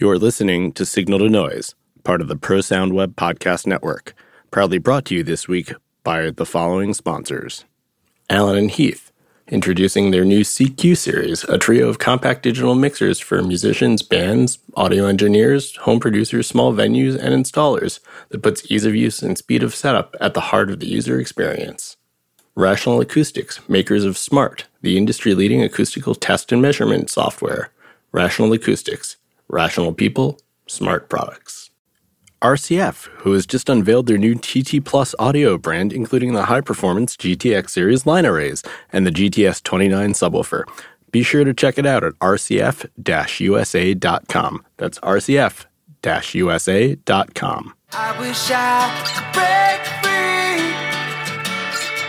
You're listening to Signal to Noise, part of the Pro Sound Web Podcast Network, proudly brought to you this week by the following sponsors Allen and Heath, introducing their new CQ series, a trio of compact digital mixers for musicians, bands, audio engineers, home producers, small venues, and installers that puts ease of use and speed of setup at the heart of the user experience. Rational Acoustics, makers of Smaart, the industry leading acoustical test and measurement software. Rational Acoustics, rational people, smart products. RCF, who has just unveiled their new TT Plus audio brand, including the high performance GTX series line arrays and the GTS 29 subwoofer. Be sure to check it out at rcf usa.com. That's rcf usa.com. I wish I could break free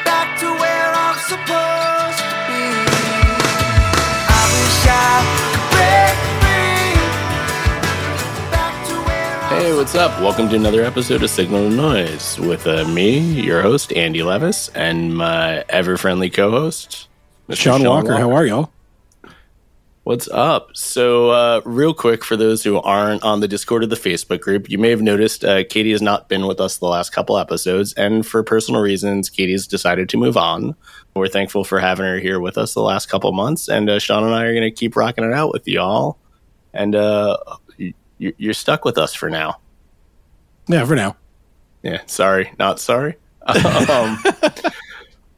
back to where I'm supposed Hey, what's up? Welcome to another episode of Signal to Noise with uh, me, your host, Andy Leviss, and my ever friendly co host, Mr. Sean, Walker, how are y'all? What's up? So, uh, real quick, for those who aren't on the Discord or the Facebook group, you may have noticed uh, Katie has not been with us the last couple episodes, and for personal reasons, Katie's decided to move on. We're thankful for having her here with us the last couple months, and uh, Sean and I are going to keep rocking it out with y'all. And uh, you're stuck with us for now. Yeah, for now. Yeah, sorry, not sorry. um,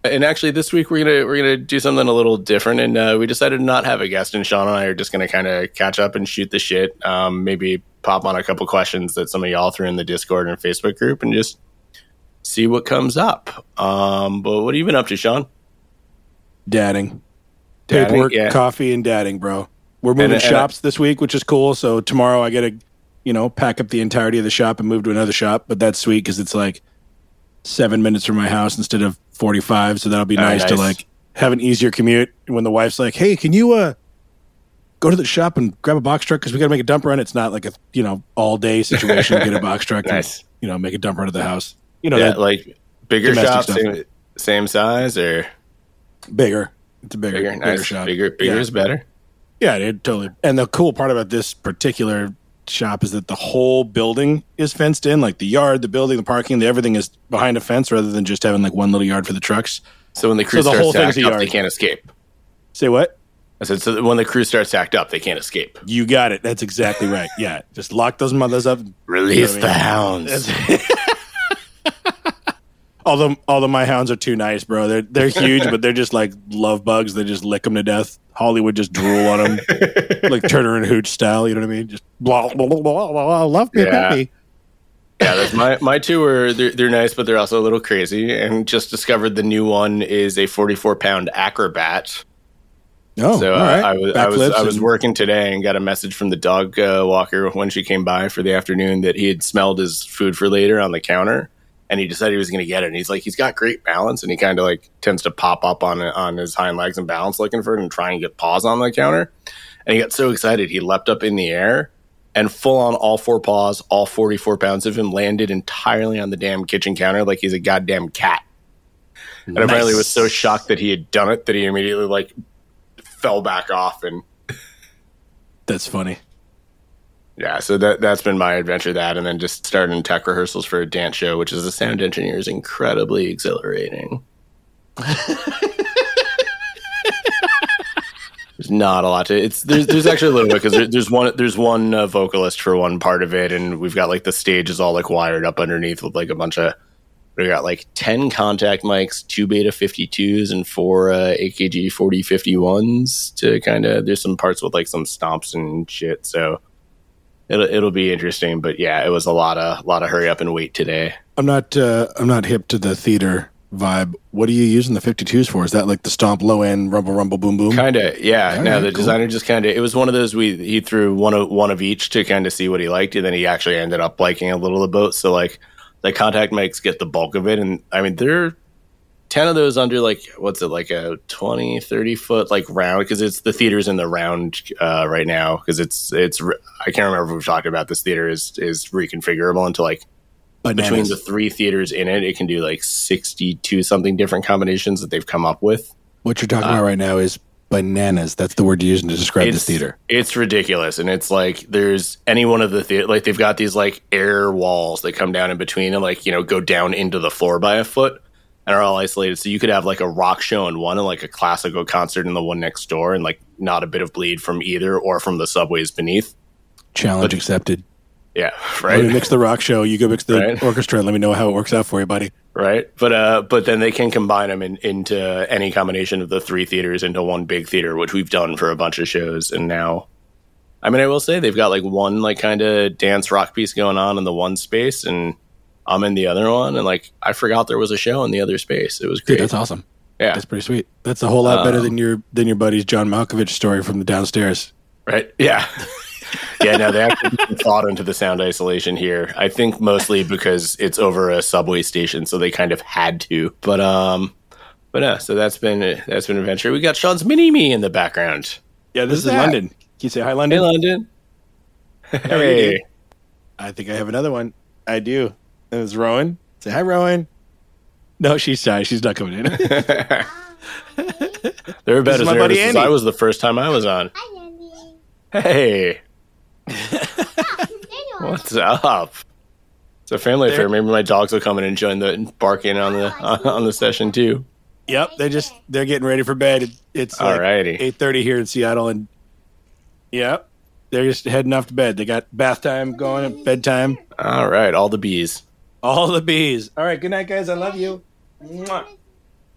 and actually, this week we're gonna we're gonna do something a little different, and uh, we decided to not have a guest. And Sean and I are just gonna kind of catch up and shoot the shit. Um, maybe pop on a couple questions that some of y'all threw in the Discord and Facebook group, and just see what comes up. Um, but what have you been up to, Sean? Dadding. Dadding, Paperwork, yeah. coffee, and dadding, bro. We're moving And- and- shops this week, which is cool. So tomorrow I get to, you know, pack up the entirety of the shop and move to another shop. But that's sweet because it's like seven minutes from my house instead of 45. So that'll be Oh, nice, to like have an easier commute when the wife's like, hey, can you, uh, Go to the shop and grab a box truck because we got to make a dump run. It's not like a you know all day situation. Get a box truck Nice. and you know make a dump run to the house. You know yeah, that like bigger domestic shop, same, same size or bigger. It's a bigger, bigger? bigger, Nice. shop. Bigger, bigger Yeah. is better. Yeah, dude, totally. And the cool part about this particular shop is that the whole building is fenced in, like the yard, the building, the parking, the everything is behind a fence rather than just having like one little yard for the trucks. So when the crew So the starts whole to thing's act a up, they can't escape. Say what? I said, so when the crew starts to act up, they can't escape. You got it. That's exactly right. Yeah, just lock those mothers up. Release You the know what I hounds. Although, although my hounds are too nice, bro. They're they're huge, but they're just like love bugs. They just lick them to death. Hollywood just drool on them, like Turner and Hooch style. You know what I mean? Just blah blah blah blah. blah love me, Yeah. puppy. yeah, that's my my two are they're, they're nice, but they're also a little crazy. And just discovered the new one is a 44 pound acrobat. Oh, so uh, right. I was I was Backflips I was working today and got a message from the dog uh, walker when she came by for the afternoon that he had smelled his food for later on the counter. And he decided he was going to get it. And he's like, he's got great balance, and he kind of like tends to pop up on on his hind legs and balance looking for it and try and get paws on the counter. And he got so excited, he leapt up in the air and full on all four paws, all 44 pounds of him landed entirely on the damn kitchen counter like he's a goddamn cat. And apparently was so shocked that he had done it that he immediately like fell back off and That's funny. Yeah, so that that's been my adventure that and then just starting tech rehearsals for a dance show, which as a sound engineer is incredibly exhilarating. There's not a lot to it's there's there's actually a little bit because there, there's one there's one uh, vocalist for one part of it and we've got like the stage is all like wired up underneath with like a bunch of we got like 10 contact mics, two beta 52s and four uh, AKG 4051s to kind of there's some parts with like some stomps and shit so it'll it'll be interesting but yeah it was a lot of lot of hurry up and wait today I'm not. Uh, I'm not hip to the theater vibe. What are you using the 52s for? Is that like the stomp low end rumble rumble boom boom? kind of yeah All no right, the cool. designer just kind of it was one of those we he threw one of one of each to kind of see what he liked and then he actually ended up liking a little of both so like the contact mics get the bulk of it and i mean they're 10 of those under like what's it like a 20 30 foot like round because it's the theater's in the round uh, right now because it's it's i can't remember if we've talked about this theater is is reconfigurable into like between the three theaters in it it can do like 62 something different combinations that they've come up with what you're talking uh, about right now is bananas. That's the word you're using to describe this theater. It's ridiculous, and it's like there's any one of the theater like they've got these like air walls that come down in between and like you know go down into the floor by a foot and are all isolated. So you could have like a rock show in one and like a classical concert in the one next door, and like not a bit of bleed from either or from the subways beneath. Challenge But- accepted. Yeah, Let me right, mix the rock show. You go mix the Right. orchestra and let me know how it works out for you, buddy. right. But uh, but then they can combine them in, into any combination of the three theaters into one big theater, which we've done for a bunch of shows, and now. I mean, I will say they've got like one like kind of dance rock piece going on in the one space, and I'm in the other one, and like I forgot there was a show in the other space. It was Dude, great. that's awesome. yeah, That's pretty sweet. That's a whole lot better Um, than your than your buddy's John Malkovich story from the downstairs. right. Yeah, yeah. No, they actually thought into the sound isolation here. I think mostly because it's over a subway station, so they kind of had to. But um, but yeah. So that's been that's been an adventure. We got Sean's mini me in the background. Yeah, this is that? London. Can you say hi, London? Hey, London? London. Hey. I think I have another one. I do. It was Rowan. Say hi, Rowan. No, she's shy. She's not coming in. They're about This is as my buddy nervous as Andy. I was the first time I was on. Hi, Andy. Hey, Daniel. what's up? It's a family There- affair. Maybe my dogs will come in and join the barking on the on the session too. yep, they just they're getting ready for bed. It- It's like Alrighty. eight thirty here in Seattle, and yep, they're just heading off to bed. They got bath time going at bedtime. All right, all the bees. All the bees. All right, good night, guys. I love you. Mwah.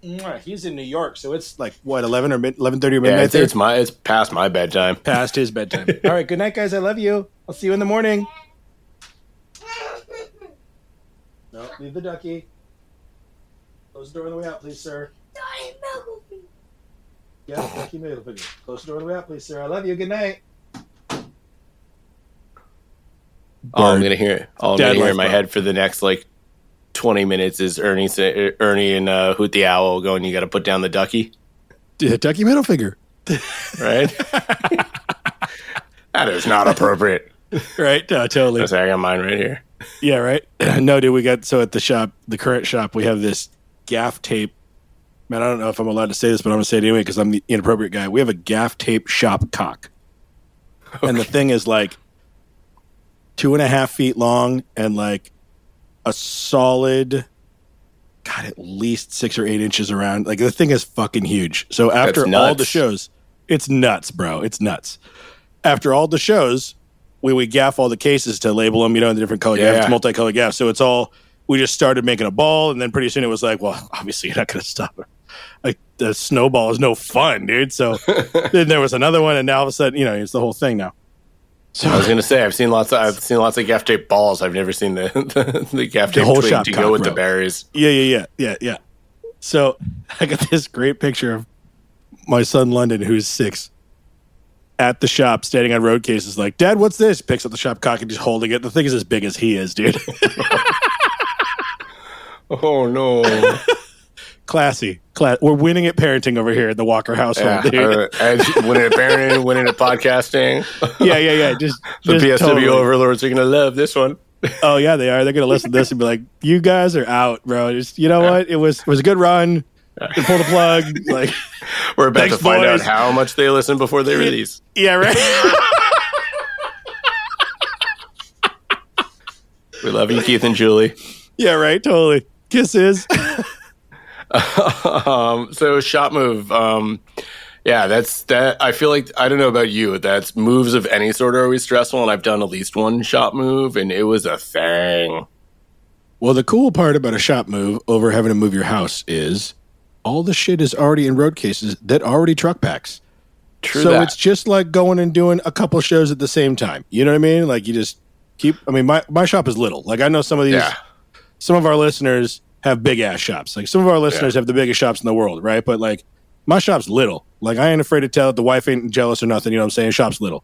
Mwah. He's in New York, so it's like what eleven or eleven thirty or Yeah, midnight. it's, it's my it's past my bedtime. past his bedtime. All right, good night, guys. I love you. I'll see you in the morning. No, leave the ducky. Close the door on the way out, please, sir. Donnie Malcolm. Yeah, ducky middle. Close the door on the way out, please, sir. I love you. Good night. All I'm gonna hear, all I'm gonna hear in my head for the next like twenty minutes is Ernie, Ernie and uh, Hoot the owl going. You got to put down the ducky, Yeah, ducky middle finger. right? that is not appropriate. Right? Uh, totally. That's I got mine right here. Yeah, right. no, dude, we got so at the shop, the current shop, we have this gaff tape. Man, I don't know if I'm allowed to say this, but I'm gonna say it anyway because I'm the inappropriate guy. We have a gaff tape shop cock, and the thing is like two and a half feet long and like a solid, God, at least six or eight inches around. Like the thing is fucking huge. So after all the shows, it's nuts, bro. It's nuts. After all the shows, we we gaff all the cases to label them, you know, in the different color Yeah. gaff. It's multicolored gaff. So it's all we just started making a ball, and then pretty soon it was like, well, obviously you're not going to stop it. Like the snowball is no fun, dude. So then there was another one, and now all of a sudden, you know, it's the whole thing now. So I was gonna say I've seen lots of I've seen lots of gaff tape balls. I've never seen the the, the gaff tape whole twig shop to go with bro. the berries. Yeah, yeah, yeah, yeah, yeah. So I got this great picture of my son London, who's six, at the shop, standing on road cases, like, "Dad, what's this?" Picks up the shop cock and just holding it. The thing is as big as he is, dude. Oh no! Classy, class. We're winning at parenting over here at the Walker household, yeah, uh, as winning at parenting, winning at podcasting. yeah, yeah, yeah. Just The just PSW totally. overlords are gonna love this one. Oh yeah, they are. They're gonna listen to this and be like, "You guys are out, bro." Just you know what? It was it was a good run. You pull the plug, like We're about to find boys. out how much they listen before they release. yeah, right. We love you, Keith and Julie. yeah, right. Totally. Kisses. um, so shot move. Um, yeah, that's that. I feel like I don't know about you. That's moves of any sort are always stressful, and I've done at least one shot move, and it was a thing. Well, the cool part about a shop move over having to move your house is all the shit is already in road cases that already truck packs. True so that. it's just like going and doing a couple shows at the same time. You know what I mean? Like you just keep. I mean, my my shop is little. Like I know some of these. yeah, Some of our listeners have big ass shops. Like some of our listeners have the biggest shops in the world, right? But like my shop's little. Like I ain't afraid to tell it. The wife ain't jealous or nothing. You know what I'm saying? Shop's little.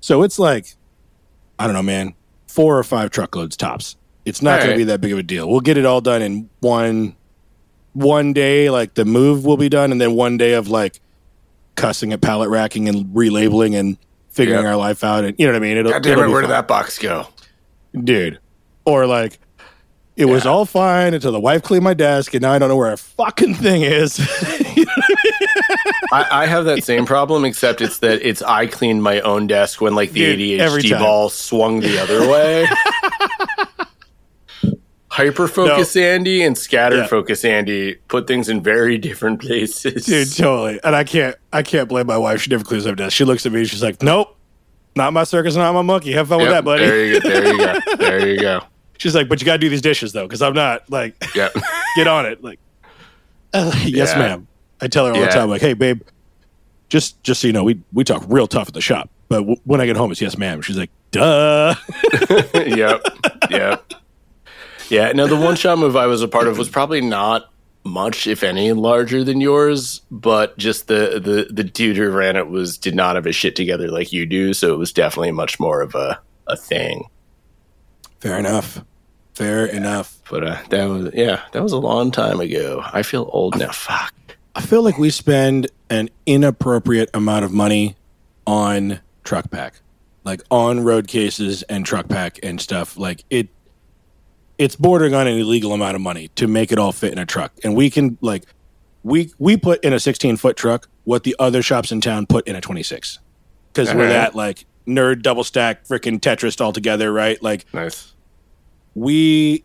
So it's like, I don't know, man, four or five truckloads tops. It's not All going right. to be that big of a deal. We'll get it all done in one one day. Like the move will be done, and then one day of like cussing at pallet racking and relabeling and figuring Yep. our life out. And you know what I mean? It'll, God damn it'll it, where did that box go? dude. Or like, It was all fine until the wife cleaned my desk, and now I don't know where a fucking thing is. I, I have that same problem, except it's that it's I cleaned my own desk when like the Dude, ADHD ball swung the other way. Hyper focus Andy and scattered Yeah. focus Andy put things in very different places. Dude, totally. And I can't I can't blame my wife. She never cleans up desk. She looks at me, and she's like, Nope, not my circus, not my monkey. Have fun with that, buddy. There you go. There you go. There you go. She's like, But you gotta do these dishes though, because I'm not like Yep. get on it. Like "Uh, yes, Yeah. ma'am. I tell her all Yeah. the time, like, hey babe, just just so you know, we we talk real tough at the shop. But w- when I get home, it's yes, ma'am. She's like, duh. yep. Yep. Yeah. Now the one shot move I was a part of was probably not much, if any, larger than yours, but just the the the dude who ran it was did not have his shit together like you do, so it was definitely much more of a a thing. Fair enough. Fair enough. But uh, that was yeah, that was a long time ago. I feel old now. Fuck. I feel like we spend an inappropriate amount of money on truck pack, like on road cases and truck pack and stuff. Like it, it's bordering on an illegal amount of money to make it all fit in a truck. And we can like, we we put in a 16 foot truck what the other shops in town put in a 26, because we're Alright. that like nerd double stack freaking Tetris all together, right? Like Nice. we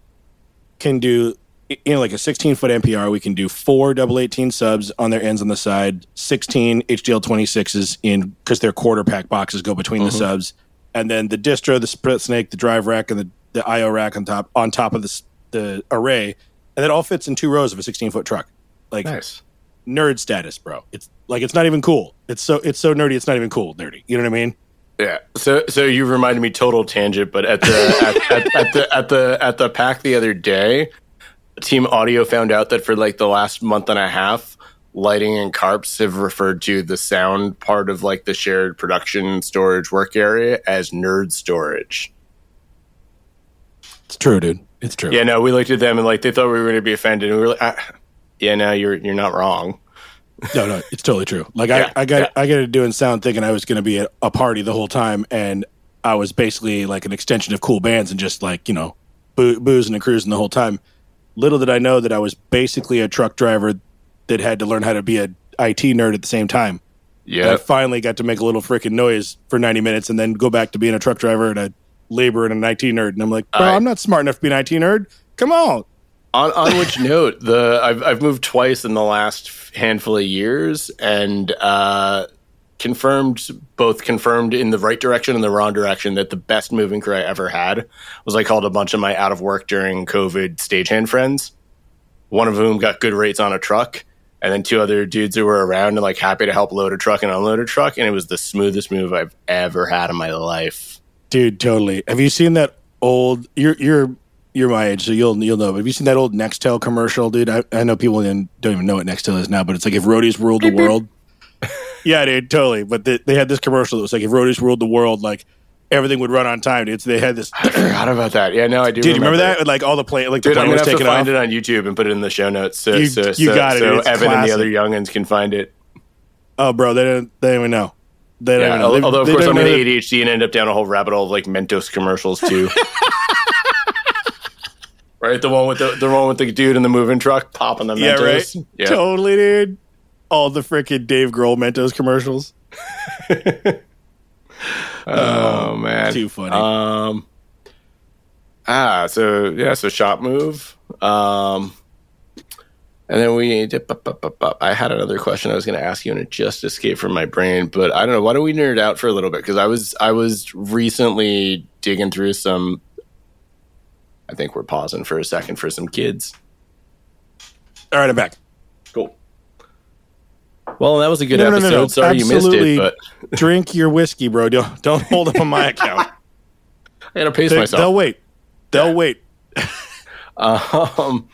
can do you know like a 16 foot NPR. We can do four double 18 subs on their ends on the side, 16 HDL 26s in because their quarter pack boxes go between the mm-hmm. subs, and then the distro, the split snake, the drive rack, and the the IO rack on top on top of the the array, and that all fits in two rows of a 16 foot truck. Like Nice. nerd status, bro. It's like it's not even cool. It's so it's so nerdy. It's not even cool. Nerdy. You know what I mean? Yeah. So so you reminded me total tangent, but at the at, at, at the at the at the pack the other day, Team Audio found out that for like the last month and a half, lighting and carps have referred to the sound part of like the shared production storage work area as nerd storage. It's true, dude. It's true. Yeah, no, we looked at them and like they thought we were going to be offended, and we were like, ah, "Yeah, no, you're you're not wrong." No, no, it's totally true. Like Yeah, I, I got yeah. I got to doing sound thinking I was going to be at a party the whole time, and I was basically like an extension of cool bands and just like you know, boo- boozing and cruising the whole time. Little did I know that I was basically a truck driver that had to learn how to be a IT nerd at the same time. Yeah, I finally got to make a little freaking noise for ninety minutes, and then go back to being a truck driver and a labor and an IT nerd. And I'm like, bro, I- I'm not smart enough to be an IT nerd. Come on. On on which note, the I've I've moved twice in the last handful of years, and uh, confirmed both confirmed in the right direction and the wrong direction that the best moving crew I ever had was I called a bunch of my out of work during COVID stagehand friends. One of whom got good rates on a truck, and then two other dudes who were around and like happy to help load a truck and unload a truck, and it was the smoothest move I've ever had in my life. Dude, totally. Have you seen that old? You're you're you're my age, so you'll you'll know. But have you seen that old Nextel commercial, dude? I, I know people don't don't even know what Nextel is now, but it's like if roadies ruled the world. yeah, dude, totally. But they, they had this commercial that was like if roadies ruled the world, like everything would run on time, dude. So they had this. I forgot about that. Yeah, no, I do. Dude, you remember remember that? Like all the plane, like the Dude, I'm plane gonna was have to find off. it on YouTube and put it in the show notes, so You- so, you so, got it. so It's Evan and the other youngins can find it. Oh, bro, they don't. They don't even know. They don't Yeah, even know. They- although of they course I'm know an that- ADHD and end up down a whole rabbit hole of like Mentos commercials too. right, the one with the the one with the dude in the moving truck popping the Yeah, Mentos. right. Yeah, Totally, dude. All the freaking Dave Grohl Mentos commercials. Oh man, Too funny. Um. Ah, so yeah, so shop move. Um. And then we dip, up, up, up, up. I had another question I was going to ask you, and it just escaped from my brain. But I don't know. Why don't we nerd out for a little bit? Because I was I was recently digging through some. I think we're pausing for a second for some kids. All right, I'm back. Cool. Well, that was a good No, no, no, episode. no. Sorry you missed Absolutely. it, but Drink your whiskey, bro. Don't don't hold up on my account. I got to pace myself. They'll wait. They'll wait. Um,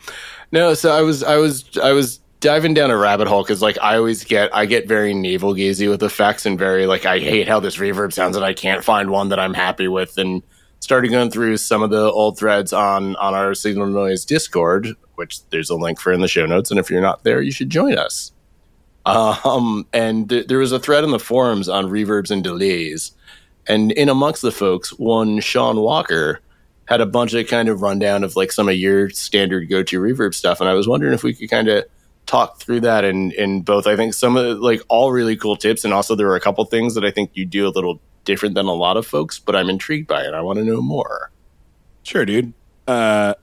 no, so I was, I was, I was diving down a rabbit hole because, like, I always get, I get very navel gazy with effects and very like, I hate how this reverb sounds, and I can't find one that I'm happy with. And started going through some of the old threads on on our Signal Noise Discord, which there's a link for in the show notes. And if you're not there, you should join us. Um, and th- there was a thread in the forums on reverbs and delays, and in amongst the folks, one Sean Walker had a bunch of kind of rundown of like some of your standard go to reverb stuff, and I was wondering if we could kind of talk through that in in both. I think some of the, like all really cool tips, and also there were a couple things that I think you do a little different than a lot of folks, but I'm intrigued by it. I want to know more. Sure, dude. Uh,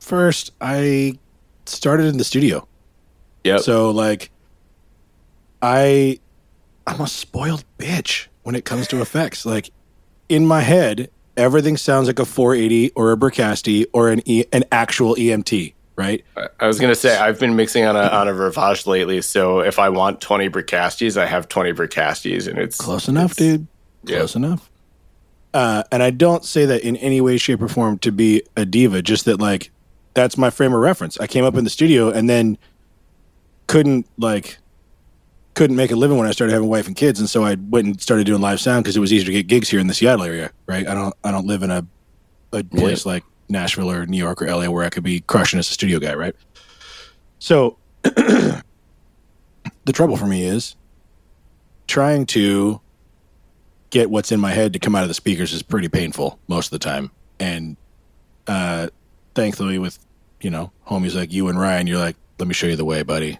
first, I started in the studio. Yeah. So like I I'm a spoiled bitch when it comes to effects. Like in my head, everything sounds like a 480 or a Bricasti or an e- an actual EMT, right? I- I was gonna say I've been mixing on a on a Rivage lately, so if I want 20 Bricastis, I have 20 Bricastis, and it's Close enough, it's- dude. yeah. Close enough. Uh, and I don't say that in any way, shape, or form to be a diva. Just that, like, that's my frame of reference. I came up in the studio and then couldn't like couldn't make a living when I started having a wife and kids, and so I went and started doing live sound because it was easier to get gigs here in the Seattle area. Right? I don't I don't live in a a place like Nashville or New York or LA where I could be crushing as a studio guy. Right? So the trouble for me is trying to get what's in my head to come out of the speakers is pretty painful most of the time. And uh, thankfully, with you know homies like you and Ryan, you're like, let me show you the way, buddy.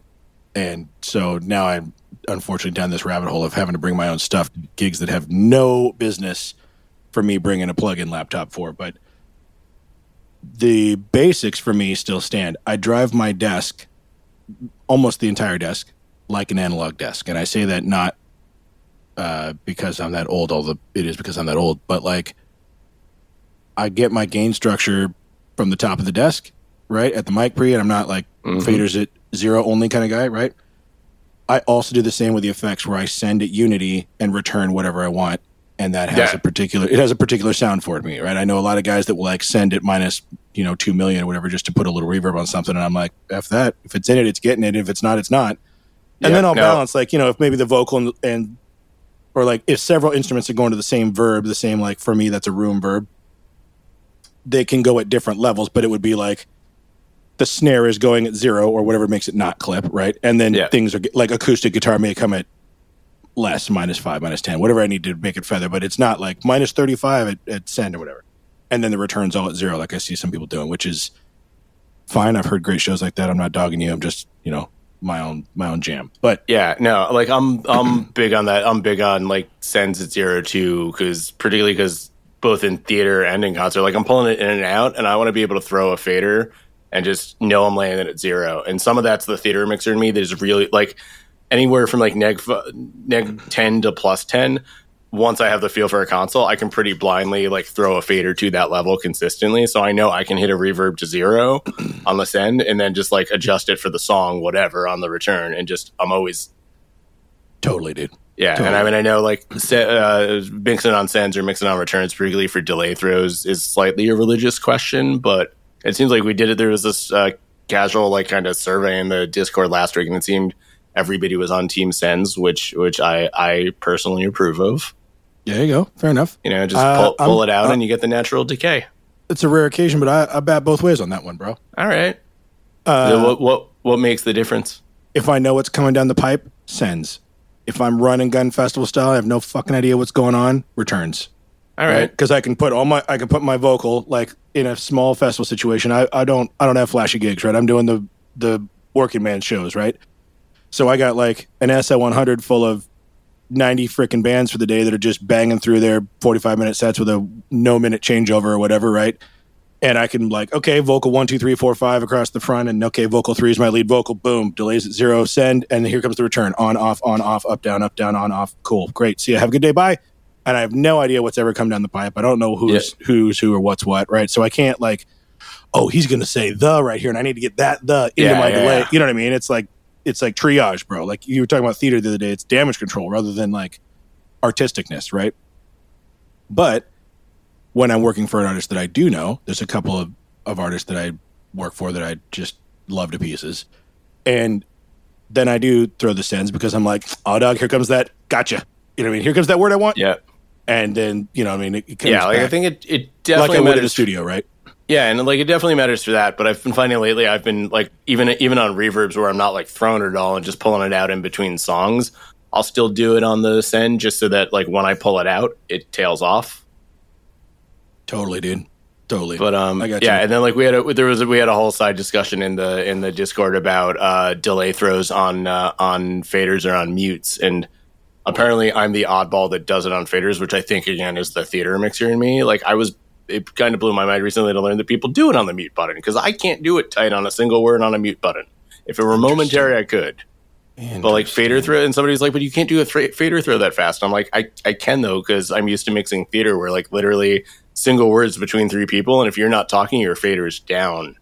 And so now I'm unfortunately down this rabbit hole of having to bring my own stuff to gigs that have no business for me bringing a plug-in laptop for. But the basics for me still stand. I drive my desk, almost the entire desk, like an analog desk, and I say that not uh, because I'm that old. Although it is because I'm that old, but like I get my gain structure from the top of the desk, right at the mic pre, and I'm not like Mhm. faders at zero only kind of guy, right? I also do the same with the effects where I send at Unity and return whatever I want, and that has Yeah. a particular it has a particular sound for me, right? I know a lot of guys that will like send it minus you know two million or whatever just to put a little reverb on something, and I'm like, f that. If it's in it, it's getting it. If it's not, it's not. And Yeah, then I'll no. balance like you know if maybe the vocal and, and or like if several instruments are going to the same verb, the same like for me that's a room verb. They can go at different levels, but it would be like the snare is going at zero or whatever makes it not clip, right? And then Yeah. things are like acoustic guitar may come at less, minus five, minus ten, whatever I need to make it feather, but it's not like minus thirty five at, at send or whatever. And then the returns all at zero, like I see some people doing, which is fine. I've heard great shows like that. I'm not dogging you. I'm just you know my own my own jam. But Yeah, no, like I'm I'm big on that. I'm big on like sends at zero two because particularly because both in theater and in concert, like I'm pulling it in and out, and I want to be able to throw a fader and just know I'm laying it at zero. And some of that's the theater mixer in me that is really like anywhere from like neg neg ten to plus ten. Once I have the feel for a console, I can pretty blindly like throw a fader to that level consistently. So I know I can hit a reverb to zero on the send and then just like adjust it for the song, whatever, on the return. And just, I'm always totally, dude. yeah, and I mean, I know like uh, mixing on sends or mixing on returns, particularly for delay throws, is slightly a religious question. But it seems like we did it. There was this uh, casual like kind of survey in the Discord last week, and it seemed everybody was on Team Sends, which which I I personally approve of. There you go. Fair enough. You know, just Uh, pull, pull it out, uh, and you get the natural decay. It's a rare occasion, but I, I bat both ways on that one, bro. All right. Uh, So what what what makes the difference? if I know what's coming down the pipe, sends. If I'm running gun festival style, I have no fucking idea what's going on, returns. All right. Because I can put all my I can put my vocal like in a small festival situation. I, I don't I don't have flashy gigs, right? I'm doing the the working man shows, right? So I got like an SL 100 full of 90 freaking bands for the day that are just banging through their 45 minute sets with a no minute changeover or whatever, right? And I can like, okay, vocal one, two, three, four, five across the front, and okay, vocal three is my lead vocal. Boom, delays at zero, send, and here comes the return. On, off, on, off, up, down, up, down, on, off. Cool, great. See ya. Have a good day. Bye. And I have no idea what's ever come down the pipe. I don't know who's who's who or what's what, right? So I can't like, oh, he's gonna say the right here, and I need to get that the into Yeah, my yeah, delay. yeah. You know what I mean? It's like it's like triage, bro. Like you were talking about theater the other day. It's damage control rather than like artisticness, right? But when I'm working for an artist that I do know, there's a couple of, of artists that I work for that I just love to pieces. And then I do throw the sends because I'm like, oh, dog, here comes that gotcha. You know what I mean? Here comes that word I want. Yeah. And then, you know, I mean, it, it Yeah. Like I think it it like definitely I would in the studio, right? Yeah, and like it definitely matters for that. But I've been finding lately, I've been like even even on reverbs where I'm not like throwing it all and just pulling it out in between songs. I'll still do it on the send just so that like when I pull it out, it tails off. Totally, dude. totally. But um, I got yeah, you. and then like we had a there was a, we had a whole side discussion in the in the Discord about uh, delay throws on uh, on faders or on mutes, and apparently I'm the oddball that does it on faders, which I think again is the theater mixer in me. Like I was, it kind of blew my mind recently to learn that people do it on the mute button because I can't do it tight on a single word on a mute button. If it were momentary, I could. But like fader throw, and somebody's like, "But you can't do a thra- fader throw that fast." I'm like, "I I can though because I'm used to mixing theater where like literally single words between three people, and if you're not talking, your fader is down."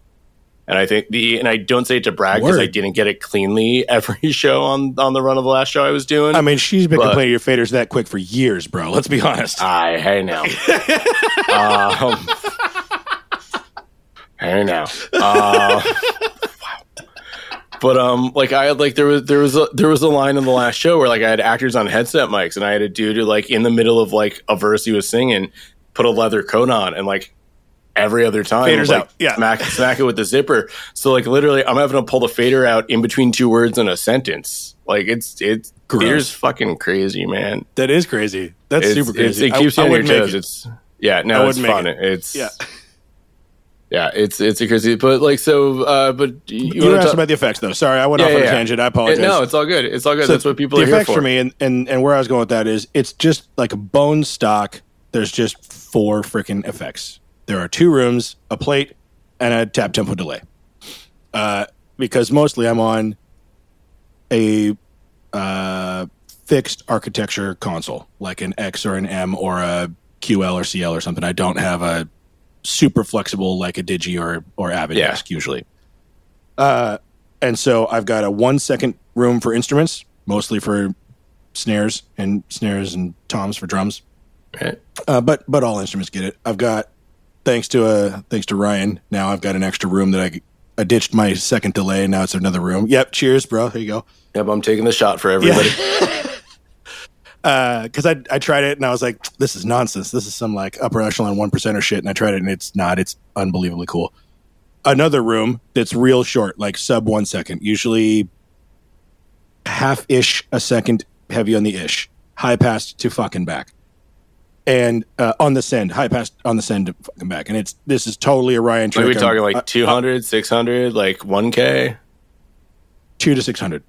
And I think the and I don't say it to brag because I didn't get it cleanly every show on on the run of the last show I was doing. I mean, she's been But- complaining your faders that quick for years, bro. Let's be honest. I hey now. um, hey now. Uh, but um, like I had like there was there was a there was a line in the last show where like I had actors on headset mics and I had a dude who like in the middle of like a verse he was singing put a leather coat on and like every other time Fader's like, out. Yeah. smack smack it with the zipper. So like literally I'm having to pull the fader out in between two words in a sentence. Like it's it's Gross. fucking crazy, man. that is crazy. That's It's- super crazy. it keeps I, you on your toes. it. It's yeah, no, it's fun. it. It's Yeah. yeah, it's it's a crazy. But like so, uh, but you, You, were asking about the effects, though. Sorry, I went Yeah, off on yeah, a tangent. I apologize. no, it's all good. It's all good. So That's what people the are here effects for. for me, and, and and where I was going with that is, it's just like a bone stock. There's just four freaking effects. There are two rooms, a plate, and a tap tempo delay. Uh, because mostly I'm on a uh, fixed architecture console, like an X or an M or a QL or CL or something. I don't have a super flexible like a Digi or or Avid Yeah. desk usually. Uh, and so I've got a one second room for instruments, mostly for snares and snares and toms for drums. Uh, but but all instruments get it. I've got thanks to uh thanks to Ryan. Now I've got an extra room that I I ditched my second delay now it's another room. Yep. Cheers, bro. There you go. Yep, I'm taking the shot for everybody. because I I tried it and I was like, this is nonsense. This is some like upper echelon one percenter shit, and I tried it and it's not. It's unbelievably cool. Another room that's real short, like sub one second, usually half ish a second, heavy on the ish, high pass to fucking back, and uh, on the send, high pass on the send to fucking back, and it's this is totally a Ryan Are trick. we I'm- talking uh, like 200, 600, like 1K? two to six hundred.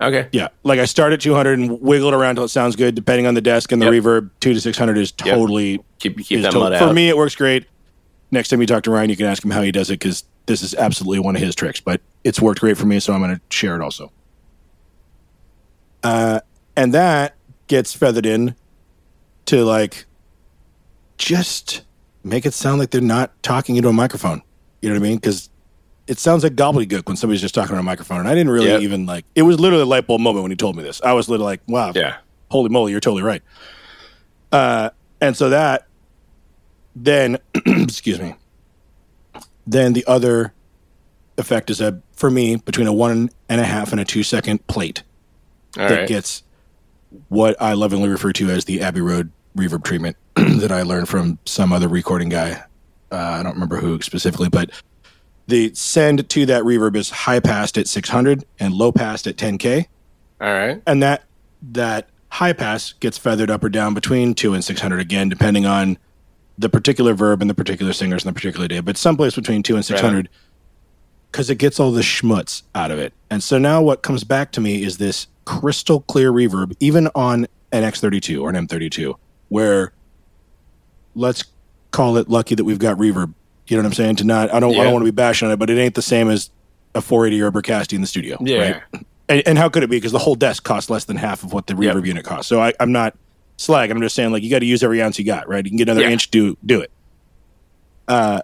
Okay. Yeah, like I start at 200 and wiggle it around till it sounds good, depending on the desk and the Yep. reverb. Two to 600 is Yep. totally Keep keep is that mud for me. It works great. Next time you talk to Ryan, you can ask him how he does it because this is absolutely one of his tricks. But it's worked great for me, so I'm going to share it also. Uh, and that gets feathered in to like just make it sound like they're not talking into a microphone. You know what I mean? Because it sounds like gobbledygook when somebody's just talking on a microphone. And I didn't really Yep. even like. It was literally a light bulb moment when he told me this. I was literally like, "Wow, Yeah. holy moly, you're totally right. Uh, and so that, then, excuse me, then the other effect is a, for me, between a one and a half and a two second plate All that right. gets what I lovingly refer to as the Abbey Road reverb treatment that I learned from some other recording guy. Uh, I don't remember who specifically, but the send to that reverb is high passed at 600 and low passed at 10K All right. and that that high pass gets feathered up or down between two and six hundred again, depending on the particular verb and the particular singers and the particular day, but someplace between two and six hundred, because it gets all the schmutz out of it. And so now what comes back to me is this crystal clear reverb, even on an X thirty two or an M thirty two, where let's call it lucky that we've got reverb. You know what I'm saying? To not, I don't, I don't want to be bashing on it, but it ain't the same as a 480 or a Bricasti in the studio. Yeah. right? And, and how could it be? Because the whole desk costs less than half of what the reverb Yep. unit costs. So I, I'm not slagging. I'm just saying, like, you got to use every ounce you got, right? You can get another Yeah. inch, do do it. Uh,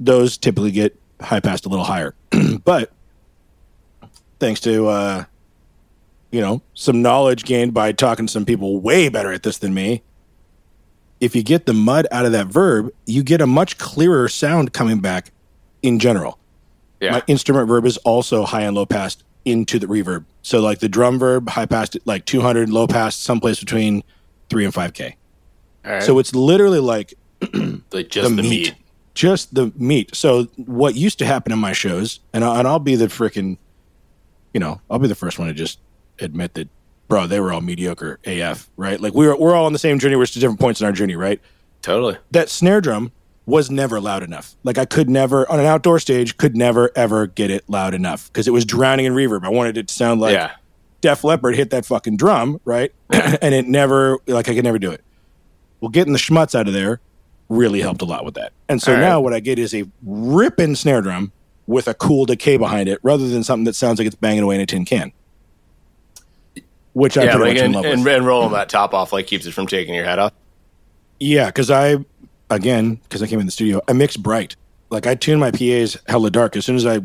those typically get high passed a little higher, but thanks to uh, you know some knowledge gained by talking to some people way better at this than me. If you get the mud out of that verb, you get a much clearer sound coming back in general Yeah. my instrument verb is also high and low passed into the reverb. So like the drum verb, high passed like 200, low passed someplace between three and five k. All right. So it's literally like like just the, meat. just the meat. So what used to happen in my shows, and I'll, and I'll be the freaking, you know, I'll be the first one to just admit that, bro, they were all mediocre AF, right? Like we were we're all on the same journey. We're just at different points in our journey, right? Totally. that snare drum was never loud enough. Like I could never on an outdoor stage could never ever get it loud enough because it was drowning in reverb. I wanted it to sound like yeah. Def Leppard hit that fucking drum, right? and it never like I could never do it. Well, getting the schmutz out of there really helped a lot with that. And so All right. now what I get is a ripping snare drum with a cool decay behind it, rather than something that sounds like it's banging away in a tin can. Which I yeah, pretty like, much in and, love and, with. and rolling that top off like keeps it from taking your head off. Yeah, because I, again, because I came in the studio, I mix bright. Like I tune my PAs hella dark as soon as I,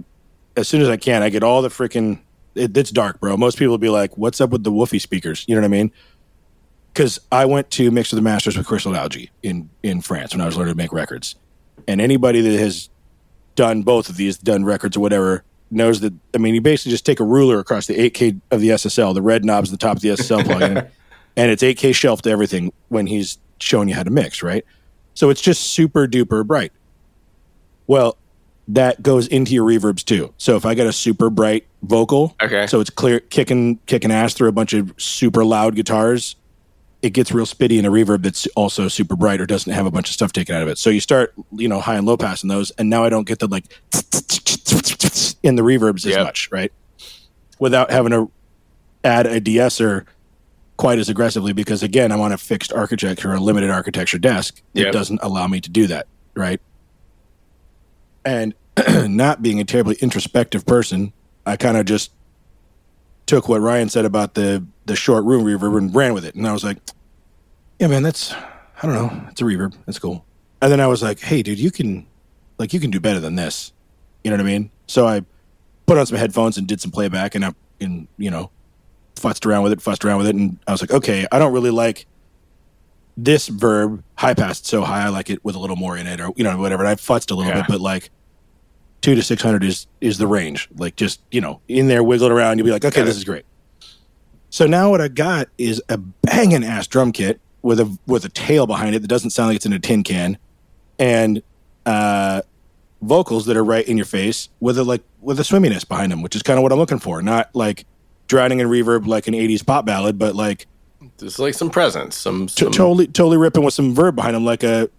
as soon as I can. I get all the freaking. It, it's dark, bro. Most people will be like, "What's up with the woofy speakers?" You know what I mean? Because I went to mix with the masters with Chris Lord-Alge in in France when I was learning to make records, and anybody that has done both of these, done records or whatever, knows that. I mean, you basically just take a ruler across the 8K of the SSL, the red knobs at the top of the SSL plugin, and it's 8K shelf to everything when he's showing you how to mix, right? So it's just super duper bright. Well, that goes into your reverbs too. So if I got a super bright vocal, Okay. so it's clear kicking kicking ass through a bunch of super loud guitars, it gets real spitty in a reverb that's also super bright or doesn't have a bunch of stuff taken out of it. So you start, you know, high and low passing those, and now I don't get the like in the reverbs as much, right? Without having to add a de-esser quite as aggressively because again, I'm on a fixed architecture or a limited architecture desk. It Yep. doesn't allow me to do that, right? And not being a terribly introspective person, I kind of just took what Ryan said about the the short room reverb and ran with it. And I was like, yeah, man, that's I don't know, it's a reverb. That's cool. And then I was like, hey, dude, you can like you can do better than this. You know what I mean? So I put on some headphones and did some playback and I and you know fussed around with it, fussed around with it, and I was like, okay, I don't really like this verb high passed so high. I like it with a little more in it, or you know, whatever. And I futzed a little Yeah. bit, but like two to six hundred is is the range. Like just you know, in there wiggling around, you'll be like, okay, Got this it. is great. So now what I got is a banging ass drum kit with a with a tail behind it that doesn't sound like it's in a tin can, and uh, vocals that are right in your face with a like with a swimminess behind them, which is kind of what I'm looking for. Not like drowning in reverb like an '80s pop ballad, but like Just like some presence, some, t- some totally totally ripping with some verb behind them, like a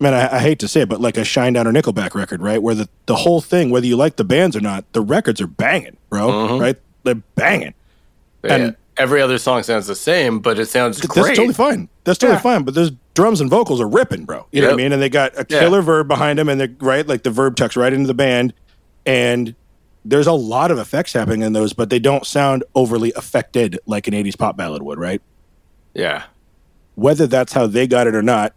man. I, I hate to say it, but like a Shinedown or Nickelback record, right? Where the the whole thing, whether you like the bands or not, the records are banging, bro. Mm-hmm. Right? They're banging. yeah. and- every other song sounds the same, but it sounds That's great. That's totally fine. That's totally Yeah. fine. But those drums and vocals are ripping, bro. You know what I mean? And they got a Yeah. killer verb behind them, and they're right, like the verb tucks right into the band. And there's a lot of effects happening in those, but they don't sound overly affected like an 80s pop ballad would, right? Yeah. Whether that's how they got it or not,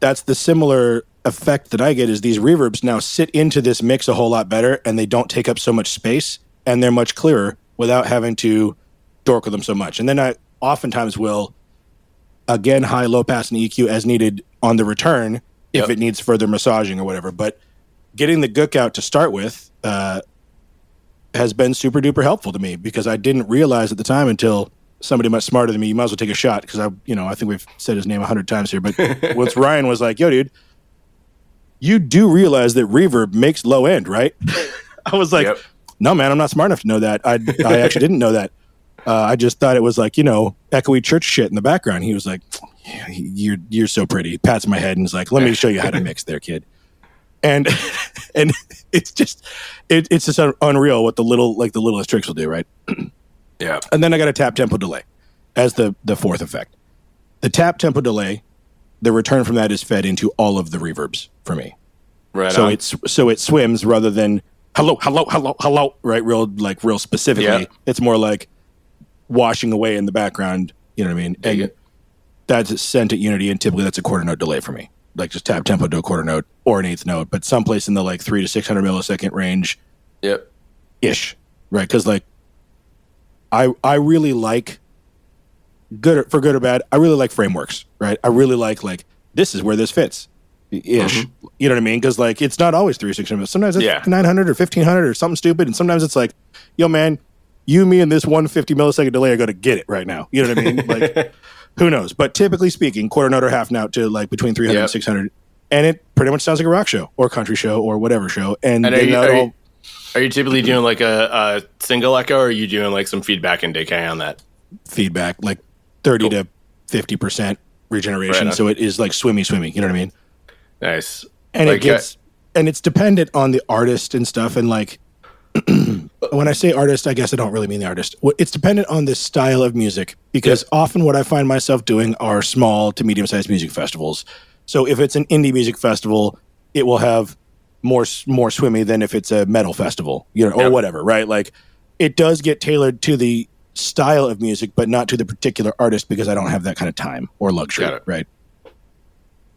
that's the similar effect that I get is these reverbs now sit into this mix a whole lot better and they don't take up so much space and they're much clearer without having to dork with them so much. And then I oftentimes will again high low pass and EQ as needed on the return if Yep. it needs further massaging or whatever. But getting the gook out to start with uh, has been super duper helpful to me because I didn't realize at the time until somebody much smarter than me. You might as well take a shot because I, you know, I think we've said his name a hundred times here. But once Ryan was like, "Yo, dude, you do realize that reverb makes low end, right?" I was like, Yep. "No, man, I'm not smart enough to know that. I, I actually didn't know that. Uh, I just thought it was like you know echoey church shit in the background." He was like, yeah, "You're you're so pretty." He pats my head and is like, "Let me show you how to mix there, kid." And and it's just it, it's just unreal what the little like the littlest tricks will do, right? Yeah. And then I got a tap tempo delay as the the fourth effect. The tap tempo delay, the return from that is fed into all of the reverbs for me. Right. so on. it's so it swims rather than hello, hello, hello, hello, right? Real like real specifically. Yeah. It's more like washing away in the background. You know what I mean? Dig and it. that's sent at Unity, and typically that's a quarter note delay for me. Like just tap tempo to a quarter note or an eighth note, but someplace in the like three to six hundred millisecond range Yep. ish, right? Because like, I I really like good or, for good or bad. I really like frameworks, right? I really like like this is where this fits, ish. Mm-hmm. You know what I mean? Because like it's not always three six hundred. Sometimes it's Yeah. nine hundred or fifteen hundred or something stupid, and sometimes it's like, yo man, you me and this one fifty millisecond delay are going to get it right now. You know what I mean? like, who knows? But typically speaking, quarter note or half note to like between three hundred Yep. and six hundred. And it pretty much sounds like a rock show or country show or whatever show. And, And are they you, are, all- you, are you typically doing like a, a single echo or are you doing like some feedback and decay on that? feedback, like 30 to 50% regeneration. Right so it is like swimmy, swimmy. You know what I mean? Nice. and Like, it gets and it's dependent on the artist and stuff and like when i say artist i guess i don't really mean the artist it's dependent on the style of music because often what i find myself doing are small to medium sized music festivals so if it's an indie music festival it will have more more swimmy than if it's a metal festival you know or Yep. whatever right like it does get tailored to the style of music but not to the particular artist because i don't have that kind of time or luxury right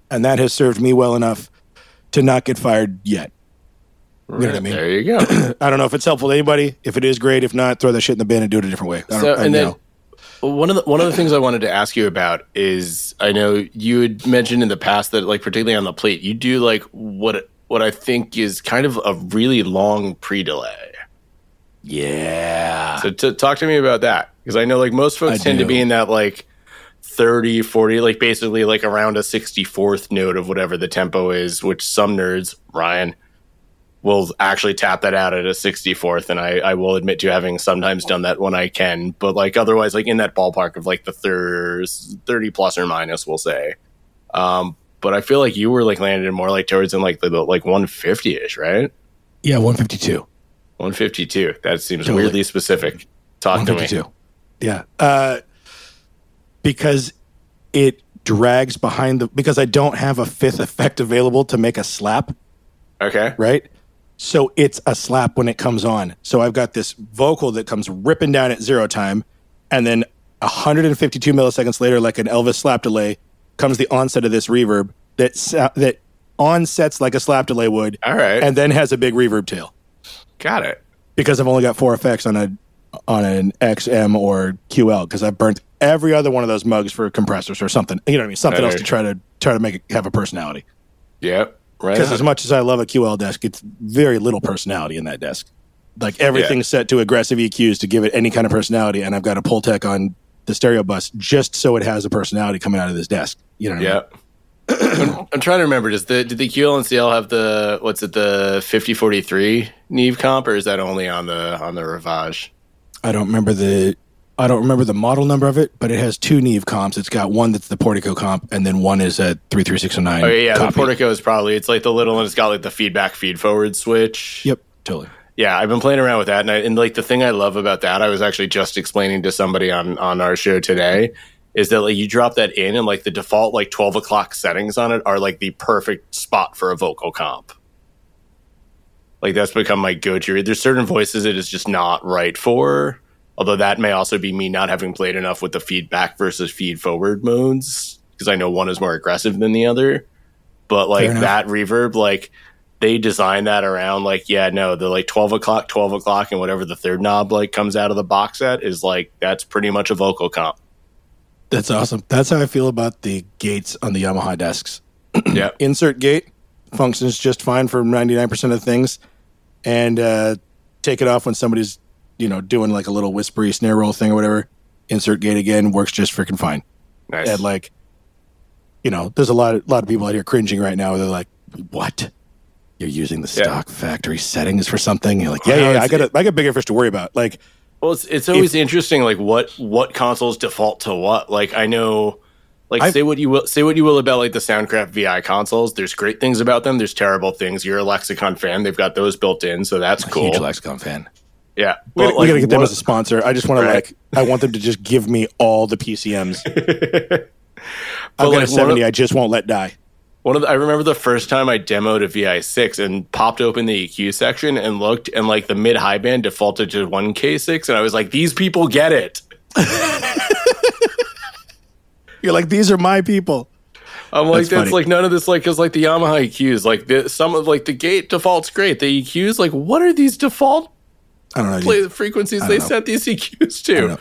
and that has served me well enough to not get fired yet. You know what I mean? There you go. I don't know if it's helpful to anybody. If it is, great. If not, throw that shit in the bin and do it a different way. I don't, So, and then know. one of the one of the things I wanted to ask you about is I know you had mentioned in the past that like particularly on the plate you do like what what I think is kind of a really long pre-delay. yeah, So to talk to me about that because I know like most folks I tend to be in that like 30 40 like basically like around a 64th note of whatever the tempo is which some nerds Ryan will actually tap that out at a 64th and I, I will admit to having sometimes done that when I can. But like otherwise like in that ballpark of like the thir- 30 plus or minus we'll say. Um but I feel like you were like landed more like towards in like the, the like 150ish right yeah, one fifty two. 152 that seems Totally. weirdly specific talk to me 152. Yeah. Uh, because it drags behind the because I don't have a fifth effect available to make a slap, okay right? So it's a slap when it comes on. So I've got this vocal that comes ripping down at zero time, and then 152 milliseconds later, like an Elvis slap delay, comes the onset of this reverb that sa- that onsets like a slap delay would, all right and then has a big reverb tail got it because I've only got four effects on a on an XM or QL because I've burnt every other one of those mugs for compressors or something. You know what I mean? Something else to try to try to make it have a personality. Yep. Right. Because as much as I love a QL desk, it's very little personality in that desk. Like everything's set to aggressive EQs to give it any kind of personality, and I've got a Pultec on the stereo bus just so it has a personality coming out of this desk. You know what I mean? I'm, trying to remember. Does the did the QL and CL have the what's it the 5043 Neve comp or is that only on the on the Rivage? I don't remember the I don't remember the model number of it, but it has two Neve comps. It's got one that's the Portico comp, and then one is a three three six zero nine. Oh yeah, yeah. The Portico is probably it's like the little one. It's got like the feedback feed forward switch. Yep, totally. Yeah, I've been playing around with that, and, I, and like the thing I love about that, I was actually just explaining to somebody on on our show today, is that like you drop that in, and like the default like twelve o'clock settings on it are like the perfect spot for a vocal comp. Like that's become my go-to. There's certain voices it is just not right for. Although that may also be me not having played enough with the feedback versus feed forward modes because I know one is more aggressive than the other. But like that reverb, like they design that around like yeah no the like 12 o'clock 12 o'clock and whatever the third knob like comes out of the box set is like that's pretty much a vocal comp That's awesome. That's how I feel about the gates on the Yamaha desks. yeah Insert gate functions just fine for ninety nine percent of things, and uh, take it off when somebody's you know doing like a little whispery snare roll thing or whatever. Insert gate again works just freaking fine. nice and like you know there's a lot of lot of people out here cringing right now they're like what you're using the Yeah. stock factory settings for something? You're like yeah Well, yeah, yeah i it's- got a, i got bigger fish to worry about. Like well it's, it's always interesting like what what consoles default to what? Like i know like I've- say what you will say what you will about like the soundcraft vi consoles. There's great things about them. There's terrible things. You're a lexicon fan. They've got those built in so that's cool. huge lexicon fan. Yeah. We gotta, But, we gotta get them what- as a sponsor. I just want Right. to like i want them to just give me all the pcms i've got like, a one of- 70 i just won't let die One of the, I remember the first time I demoed a VI6 and popped open the EQ section and looked, and like the mid high band defaulted to one K6, and I was like, these people get it. you're like these are my people I'm like, That's that's, like none of this, like, because like the Yamaha EQs, like the, some of like the gate default's great. The EQs, like, what are these default i don't know play the frequencies I they know. set these EQs I to? know.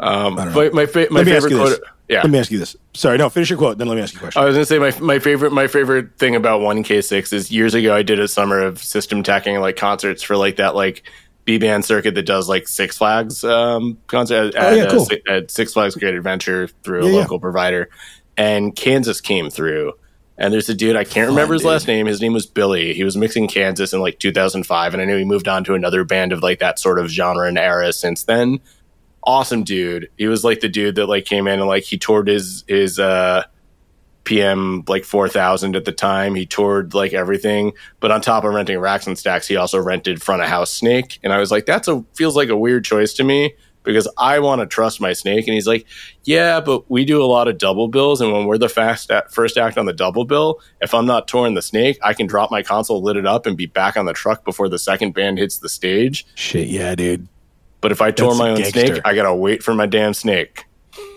Um, don't know. but my fa- my let favorite you this quote, yeah. let me ask you this sorry no finish your quote then let me ask you a question I was gonna say my my favorite my favorite thing about one K six is years ago I did a summer of system tacking like concerts for like that like B band circuit that does like Six Flags um concert at, Oh, yeah, uh, cool. At Six Flags Great Adventure through a Yeah, yeah. local provider, and Kansas came through. And there's a dude I can't remember his dude. last name. His name was Billy. He was mixing Kansas in like 2005, and I knew he moved on to another band of like that sort of genre and era since then awesome dude. He was like the dude that like came in and like he toured his his uh PM like 4000 at the time. He toured like everything, but on top of renting racks and stacks, he also rented front of house snake. And I was like, that's a feels like a weird choice to me because I want to trust my snake. And he's like, yeah, but we do a lot of double bills. And when we're the fast at first act on the double bill, if I'm not touring the snake, I can drop my console, lit it up and be back on the truck before the second band hits the stage. Shit, yeah, dude. But if I tore That's my own gangster. snake, I got to wait for my damn snake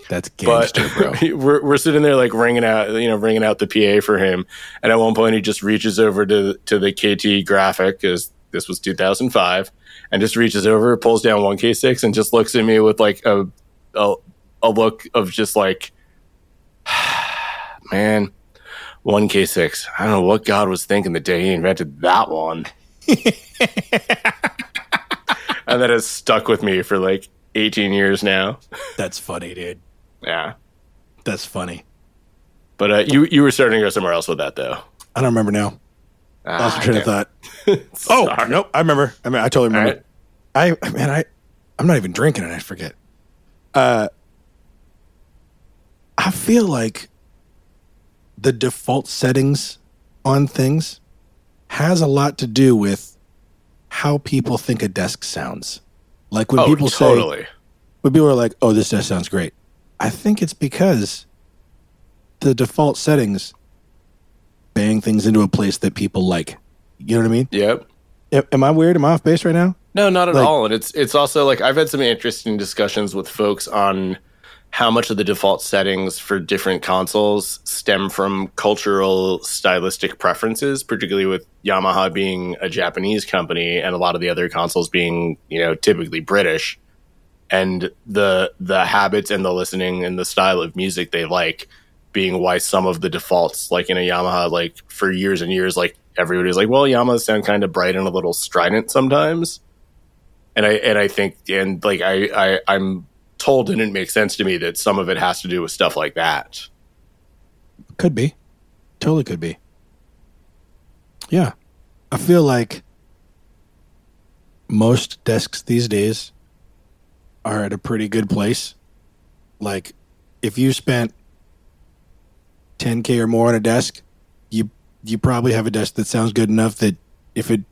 That's but gangster, bro. we're, we're sitting there like ringing out you know ringing out the pa for him and at one point he just reaches over to to the kt graphic because this was 2005 and just reaches over pulls down 1k6 and just looks at me with like a a, a look of just like man 1k6 i don't know what god was thinking the day he invented that one and that has stuck with me for like 18 years now That's funny, dude. yeah That's funny. But uh, you you were starting to go somewhere else with that though. I don't remember now. Lost Ah, my train of thought. Oh nope, I remember. I mean, I totally remember. right. I man, I I'm not even drinking and I forget. Uh, I feel like the default settings on things has a lot to do with how people think a desk sounds. Like when Oh, people say, when people are like, "Oh, this desk sounds great," I think it's because the default settings bang things into a place that people like. You know what I mean? Yep. Am I weird? Am I off base right now? No, not at Like- all. And it's it's also like I've had some interesting discussions with folks on how much of the default settings for different consoles stem from cultural stylistic preferences, particularly with Yamaha being a Japanese company and a lot of the other consoles being, you know, typically British. And the the habits and the listening and the style of music they like being why some of the defaults, like in a Yamaha, like for years and years, like everybody's like, well, Yamahas sound kind of bright and a little strident sometimes and I and I think and like I, I I'm told didn't make sense to me that some of it has to do with stuff like that. Could be. Totally could be. Yeah. I feel like most desks these days are at a pretty good place. Like if you spent 10k or more on a desk, you you probably have a desk that sounds good enough that if it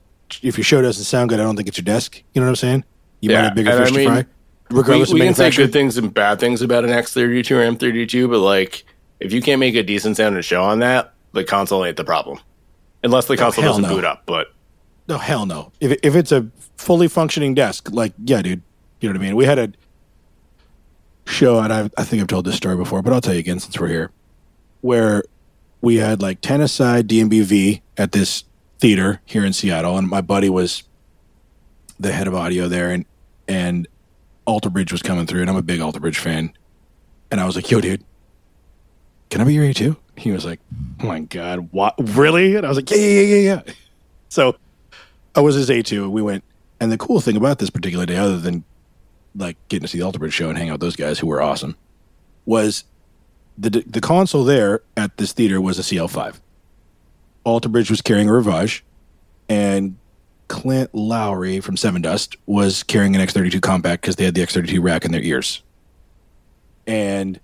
if your show doesn't sound good, I don't think it's your desk. You know what I'm saying? You Yeah, might have bigger and I fish mean, to fry. We, Regardless we of can say good things and bad things about an X32 or M32, but like if you can't make a decent sounding show on that, the console ain't the problem. Unless the console hell doesn't no. boot up, but No, hell no. If if it's a fully functioning desk, like yeah, dude, you know what I mean. We had a show, and I I think I've told this story before, but I'll tell you again since we're here, where we had like ten aside DMBV at this theater here in Seattle, and my buddy was the head of audio there, and and Alter Bridge was coming through, and I'm a big Alter Bridge fan, and I was like, yo, dude. Can I be your A two? He was like, "Oh my god, what? Really?" And I was like, "Yeah, yeah, yeah, yeah, yeah." So I was his A2. We went, and the cool thing about this particular day, other than like getting to see the Alter Bridge show and hang out with those guys who were awesome, was the the console there at this theater was a CL5. Alter Bridge was carrying a Rivage, and Clint Lowery from Sevendust was carrying an X32 compact because they had the X32 rack in their ears, and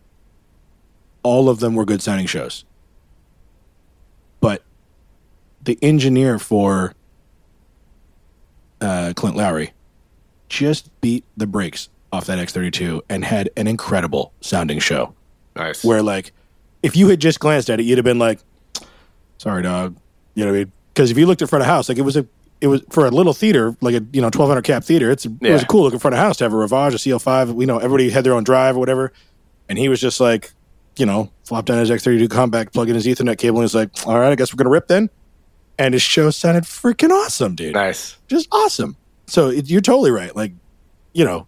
all of them were good sounding shows. But the engineer for uh, Clint Lowery just beat the brakes off that X32 and had an incredible sounding show. nice. Where, like, if you had just glanced at it, you'd have been like, sorry, dog. You know what I mean? Because if you looked at front of house, like, it was a, it was for a little theater, like a you know twelve hundred cap theater. It's it was a cool looking front of house to have a Rivage, a CL5. You know, everybody had their own drive or whatever, and he was just like, you know, flopped down his X32 compact, plug in his Ethernet cable, and he's like, all right, I guess we're gonna rip then. And his show sounded freaking awesome, dude nice. just awesome. So it, you're totally right. Like, you know,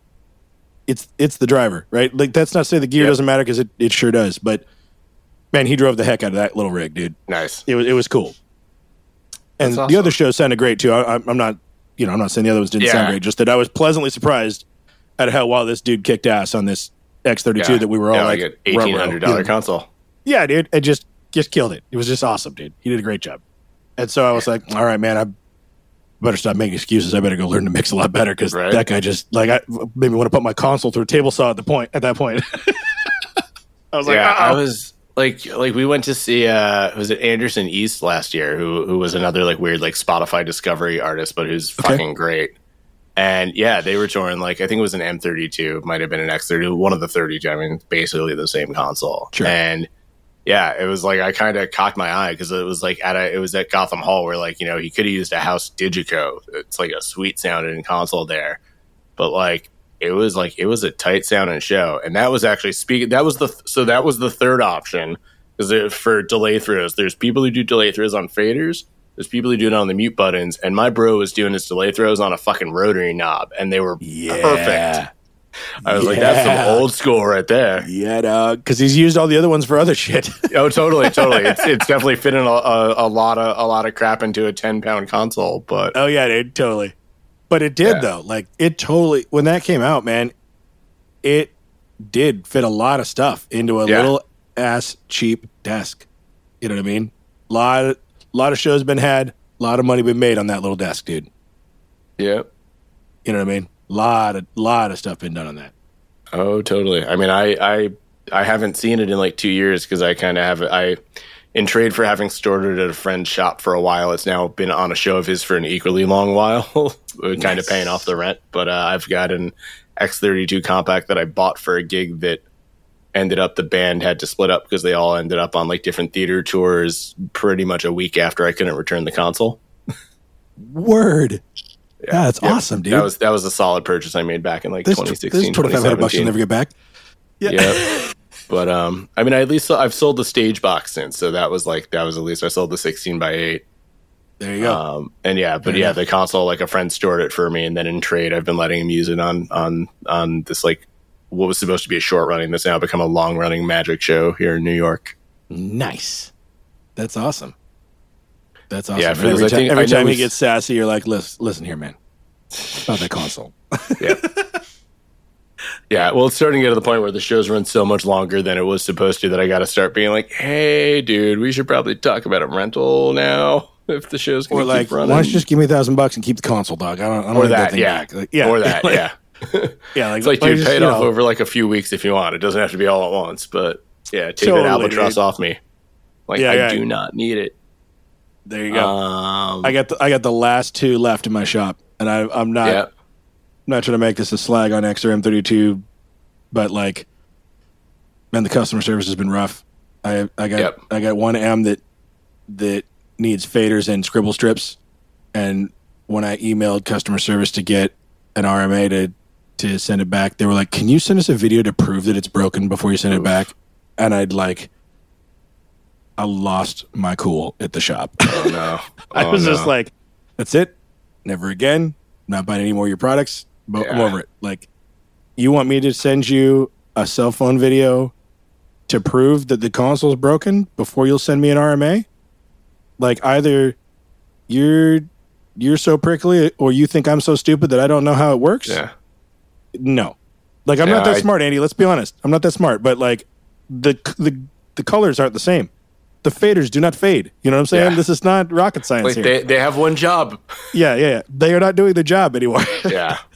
it's it's the driver, right? Like that's not to say the gear Yep. doesn't matter because it, it sure does. But man, he drove the heck out of that little rig, dude. Nice. It was it was cool. And That's the other shows sounded great too. I, I'm- I'm not, you know, I'm not saying the other ones didn't Yeah. sound great. Just that I was pleasantly surprised at how well this dude kicked ass on this X32 Yeah. that we were all yeah, like, like an eighteen hundred dollar console. Yeah, dude. It just just killed it. It was just awesome, dude. He did a great job. And so I was like, all right, man, I better stop making excuses. I better go learn to mix a lot better because Right. that guy just like I made me want to put my console through a table saw at the point at that point. I was like, yeah, I was like like we went to see uh was it Anderson East last year who who was another like weird like Spotify discovery artist but who's Okay. fucking great. And yeah, they were touring like I think it was an M32, might have been an X32, one of the 32. I mean, basically the same console. Sure. And yeah, it was like I kind of cocked my eye because it was like at a it was at Gotham Hall where like you know he could have used a House Digico. It's like a sweet sounding console there, but like it was like it was a tight sounding show, and that was actually speaking. That was the so that was the third option because for delay throws, there's people who do delay throws on faders. There's people who do it on the mute buttons, and my bro was doing his delay throws on a fucking rotary knob, and they were perfect. I was like, that's Yeah. some old school right there. Yeah, dog. Because he's used all the other ones for other shit. Oh, totally, totally. It's it's definitely fitting a, a, a lot of a lot of crap into a ten pound console, but oh yeah, dude, totally. But it did Yeah. though. Like it totally when that came out, man, it did fit a lot of stuff into a Yeah. little ass cheap desk. You know what I mean? Lot lot of shows been had, a lot of money been made on that little desk, dude. yeah. You know what I mean? Lot of lot of stuff been done on that. Oh, totally. I mean, I I I haven't seen it in like two years because I kind of have I in trade for having stored it at a friend's shop for a while. It's now been on a show of his for an equally long while, kind of paying off the rent. But uh, I've got an X32 compact that I bought for a gig that ended up the band had to split up because they all ended up on like different theater tours pretty much a week after I couldn't return the console. Word. Yeah, that's Yep. awesome, dude. That was that was a solid purchase I made back in like this, 2016, this is 2500 bucks you'll never get back. Yeah. but um, I mean, I at least I've sold the stage box since, so that was like that was at least I sold the 16 by 8. There you go. Um, and yeah, but yeah, the console like a friend stored it for me, and then in trade, I've been letting him use it on on on this like what was supposed to be a short running that's now become a long running magic show here in New York. Nice. That's awesome. That's awesome. Yeah, for every I time, think- every I time he gets sassy, you're like, listen, listen here, man. It's about that console. Yeah. Yeah, well, it's starting to get to the point where the shows run so much longer than it was supposed to that I got to start being like, "Hey, dude, we should probably talk about a rental now if the show's going like, keep why don't you just give me a thousand bucks and keep the console, dog? I don't, I don't or need that, yeah. back. Like, yeah, or that, like- yeah. yeah. Like, It's like, like dude, just, pay it off know, over like a few weeks if you want. It doesn't have to be all at once, but yeah, take Totally, that albatross dude. off me. Like, Yeah, I yeah. do not need it. There you go. Um, I got the, I got the last two left in my shop, and I, I'm not yeah, not trying to make this a slag on XRM32, but like, man, the customer service has been rough. I I got Yep. I got one M that that needs faders and scribble strips, and when I emailed customer service to get an RMA to to send it back, they were like, "Can you send us a video to prove that it's broken before you send it back?" And I'd like, I lost my cool at the shop. oh no, I Oh, was just like, that's it. Never again. Not buying any more of your products. But I'm Yeah. over it. Like, you want me to send you a cell phone video to prove that the console's broken before you'll send me an RMA? Like, either you're you're so prickly or you think I'm so stupid that I don't know how it works. yeah, No. Like, I'm Yeah, not that I- smart, Andy. Let's be honest. I'm not that smart. But like, the the the colors aren't the same. The faders do not fade. You know what I'm saying? Yeah. This is not rocket science like here. they they have one job. Yeah, yeah, yeah. They are not doing the job anymore. Yeah.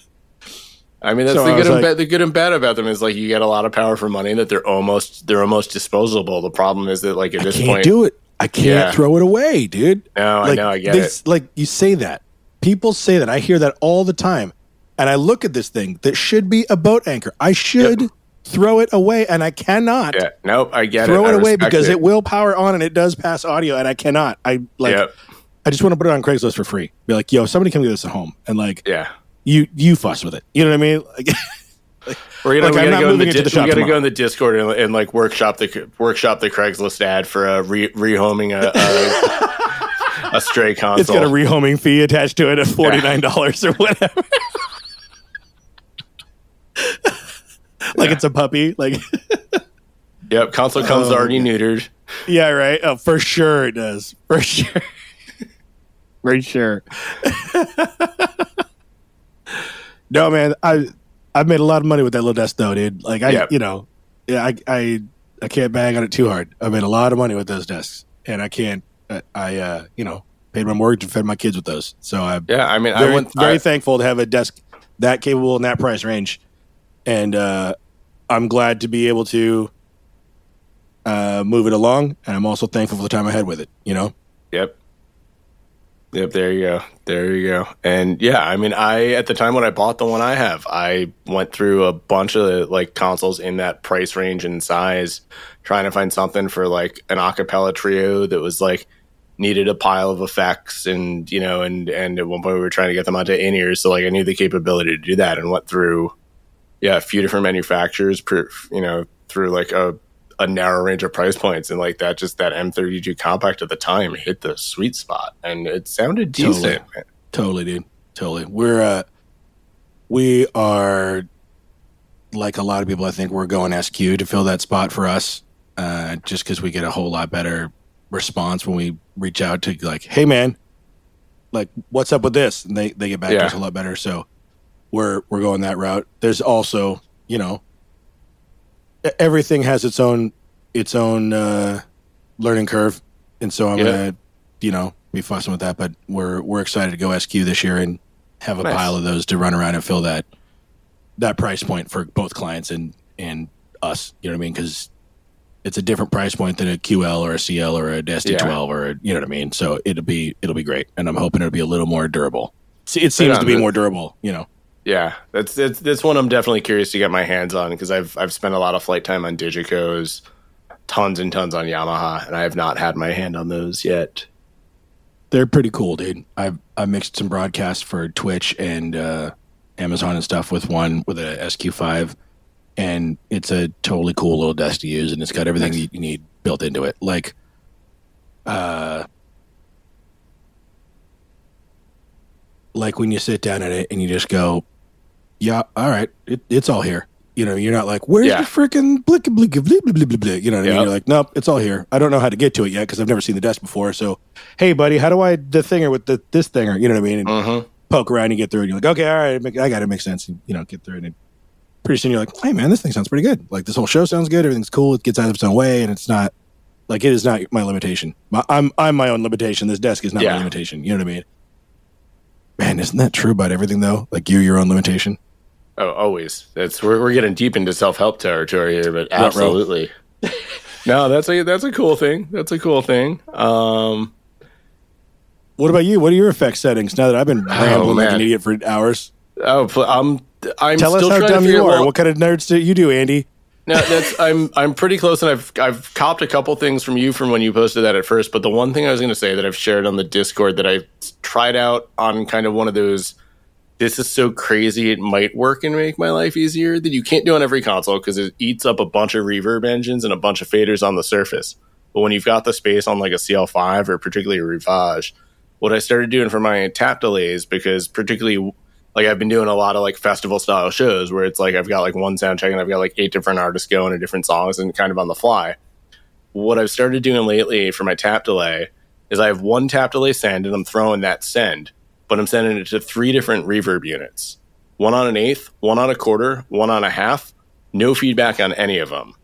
I mean that's So the good and like- bad. The good and bad about them is like you get a lot of power for money that they're almost they're almost disposable. The problem is that like at this can't point, do it. I can't Yeah. throw it away, dude. No, I like, know, I get they, it. Like you say that. People say that. I hear that all the time. And I look at this thing that should be a boat anchor. I should Yep. throw it away, and I cannot yeah, nope, I get throw it. it, away because it. will power on and it does pass audio, and I cannot. I like. Yep. I just want to put it on Craigslist for free. Be like, yo, somebody come get this at home, and like Yeah. You you fuss with it. You know what I mean? Like, We're gonna, Like, we I'm gotta go in the, di- the shop we gotta go in the Discord and, and like workshop the workshop the Craigslist ad for a re, rehoming a a, a stray console. it's got a rehoming fee attached to it of forty nine dollars or whatever. like it's a puppy. Like yep, console comes Oh, already neutered. yeah, right. Oh, for sure it does. For sure. for sure. No, man. I I've made a lot of money with that little desk though, dude. Like I, you know, yeah, I I I can't bang on it too hard. I made a lot of money with those desks, and I can't. I, I uh, you know, paid my mortgage and fed my kids with those. So I'm Yeah, I mean, very, I went very I- thankful to have a desk that capable in that price range, and uh, I'm glad to be able to uh, move it along, and I'm also thankful for the time I had with it. You know, Yep. Yep, there you go. There you go. And yeah, I mean, I at the time when I bought the one I have, I went through a bunch of like consoles in that price range and size, trying to find something for like an acapella trio that was like needed a pile of effects and you know, and and at one point we were trying to get them onto in ears, so like I knew the capability to do that, and went through yeah a few different manufacturers, you know, through like a a narrow range of price points and like that just that M32 compact at the time hit the sweet spot and it sounded decent. Totally. totally, dude, totally. We're uh, we are like a lot of people. I think we're going SQ to fill that spot for us, uh, just because we get a whole lot better response when we reach out to like, hey man, like what's up with this, and they they get back to us a lot better. So we're we're going that route. There's also you know everything has its own its own uh, learning curve, and so I'm Yeah. gonna you know be fussing with that. But we're we're excited to go SQ this year and have a Nice. pile of those to run around and fill that that price point for both clients and and us. You know what I mean? Because it's a different price point than a QL or a CL or a SD12 or a, you know what I mean. So it'll be it'll be great, and I'm hoping it'll be a little more durable. It seems to be more durable. You know. Yeah, that's that's that's one I'm definitely curious to get my hands on because I've I've spent a lot of flight time on Digicos, tons and tons on Yamaha, and I have not had my hand on those yet. They're pretty cool, dude. I've I mixed some broadcasts for Twitch and uh, Amazon and stuff with one with a SQ5, and it's a totally cool little desk to use, and it's got everything Nice. you need built into it. Like, uh, like when you sit down at it and you just go, "Yeah, all right, it, it's all here." You know, you're not like, "Where's Yeah. the freaking blick blick blah blah blah blah?" You know what I mean? You're like, "Nope, it's all here." I don't know how to get to it yet because I've never seen the desk before. So, hey, buddy, how do I the thinger with the this thinger? You know what I mean? And Mm-hmm. poke around, you get through it. You're like, okay, all right, I got it. Makes sense. And, you know, get through it. And pretty soon you're like, hey, man, this thing sounds pretty good. Like this whole show sounds good. Everything's cool. It gets out of its own way, and it's not like it is not my limitation. My, I'm I'm my own limitation. This desk is not my limitation. You know what I mean? Man, isn't that true about everything though? Like you're your own limitation. Oh, always. That's we're we're getting deep into self help territory here, but absolutely. no, that's a that's a cool thing. That's a cool thing. Um, What about you? What are your effect settings now that I've been rambling like an idiot for hours? oh, I'm I'm Tell us still how trying to dumb figure you out- are. well, what kind of nerds do you do, Andy? No, that's I'm I'm pretty close, and I've I've copped a couple things from you from when you posted that at first. But the one thing I was going to say that I've shared on the Discord that I tried out on kind of one of those. This is so crazy; it might work and make my life easier. That you can't do on every console because it eats up a bunch of reverb engines and a bunch of faders on the surface. But when you've got the space on like a CL5 or particularly a Rivage, what I started doing for my tap delays because particularly like I've been doing a lot of like festival style shows where it's like I've got like one sound check and I've got like eight different artists going to different songs and kind of on the fly. What I've started doing lately for my tap delay is I have one tap delay send and I'm throwing that send, but I'm sending it to three different reverb units. One on an eighth, one on a quarter, one on a half, no feedback on any of them.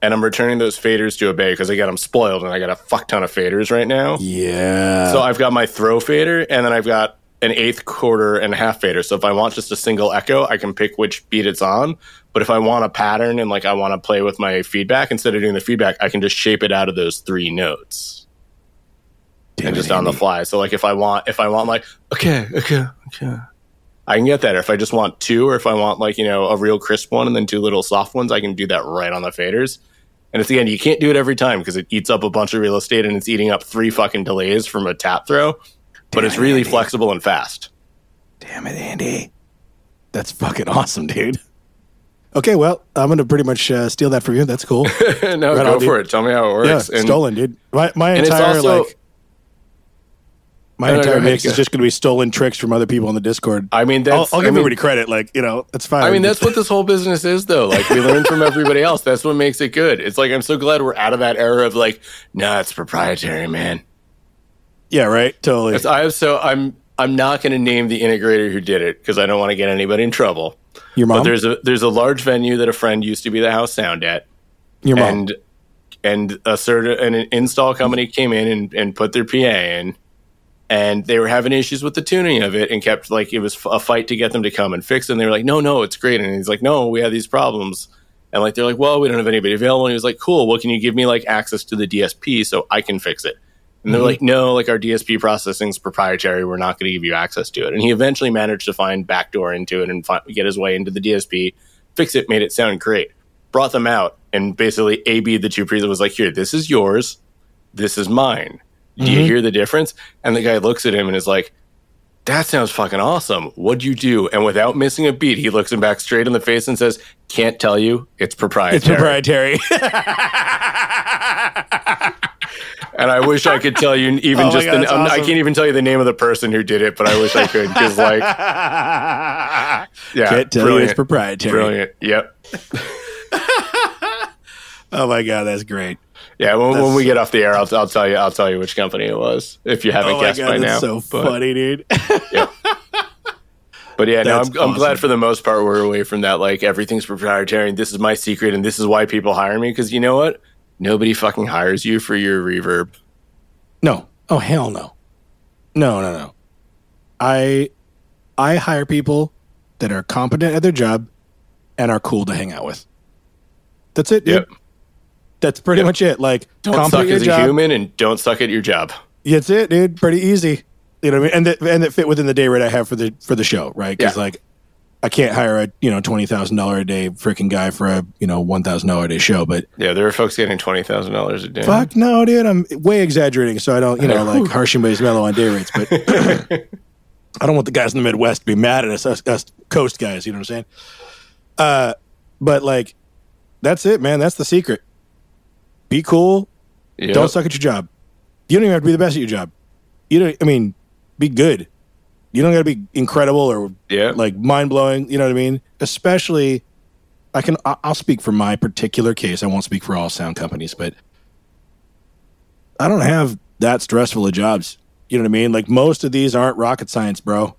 And I'm returning those faders to a bay because I got them spoiled and I got a fuck ton of faders right now. Yeah. So I've got my throw fader, and then I've got an eighth, quarter, and a half fader. So if I want just a single echo, I can pick which beat it's on. But if I want a pattern and like I want to play with my feedback instead of doing the feedback, I can just shape it out of those three notes Damn and it, just on the fly. So like if I want, if I want like okay, okay, okay, I can get that. Or if I just want two, or if I want like you know a real crisp one and then two little soft ones, I can do that right on the faders. And it's again, you can't do it every time because it eats up a bunch of real estate and it's eating up three fucking delays from a tap throw. But Damn it's really Andy. flexible and fast. Damn it, Andy. That's fucking awesome, dude. Okay, well, I'm gonna pretty much uh, steal that from you. That's cool. no, Right go on, for dude. it. Tell me how it yeah, works. and stolen, dude. My my entire also- like my No, no, entire go ahead, mix is just gonna be stolen tricks from other people on the Discord. I mean, I'll, that's I'll I give mean, everybody credit. Like you know, that's fine. I mean, that's what this whole business is, though. Like, we learn from everybody else. That's what makes it good. It's like, I'm so glad we're out of that era of like, nah, it's proprietary, man. yeah, right. Totally. It's, I have so, I'm, I'm not going to name the integrator who did it because I don't want to get anybody in trouble. Your But mom. there's a, there's a large venue that a friend used to be the house sound at. Your mom. and and a certain an install company came in and, and put their PA in, and they were having issues with the tuning of it, and kept like it was a fight to get them to come and fix it. And they were like, "No, no, it's great." And he's like, "No, we have these problems." And like they're like, well, we don't have anybody available. And he was like, cool. Well, can you give me like access to the DSP so I can fix it? And they're Mhm. like, no, like our DSP processing is proprietary. We're not going to give you access to it. And he eventually managed to find backdoor into it and fi- get his way into the DSP, fix it, made it sound great. Brought them out and basically A B the two presets was like, here, this is yours, this is mine. Do you Mhm. hear the difference? And the guy looks at him and is like, that sounds fucking awesome. What'd you do? And without missing a beat, he looks him back straight in the face and says, can't tell you. It's proprietary. It's proprietary. And I wish I could tell you even Oh just God, the, I'm- I awesome. can't even tell you the name of the person who did it, but I wish I could because like yeah, Can't tell you brilliant, it's proprietary. brilliant. Yep. Oh my god, that's great. Yeah, when, when we get off the air, I'll, I'll tell you. I'll tell you which company it was if you haven't Oh guessed god, by that's now. so but, funny, dude. yeah. but yeah, no, I'm, I'm glad for the most part we're away from that. Like everything's proprietary, and this is my secret, and this is why people hire me. Because you know what? Nobody fucking hires you for your reverb. No. Oh hell no. No, no, no. I I hire people that are competent at their job and are cool to hang out with. That's it, dude. Yep. That's pretty Yep. much it. Like Don't suck as a human, and don't suck at your job. That's it, dude. Pretty easy. You know what I mean? And that and that fit within the day rate I have for the for the show, right? Because Yeah. like I can't hire a you know twenty thousand dollar a day freaking guy for a you know one thousand dollar a day show, but Yeah, there are folks getting twenty thousand dollars a day. fuck no, dude. I'm way exaggerating, so I don't you know like harsh and mellow on day rates, but I don't want the guys in the Midwest to be mad at us, us, us coast guys. You know what I'm saying? Uh, but like that's it, man. That's the secret. Be cool. Yep. Don't suck at your job. You don't even have to be the best at your job. You don't. I mean, be good. You don't got to be incredible or Yeah. like mind blowing. You know what I mean? Especially, I can. I'll speak for my particular case. I won't speak for all sound companies, but I don't have that stressful of jobs. You know what I mean? Like most of these aren't rocket science, bro.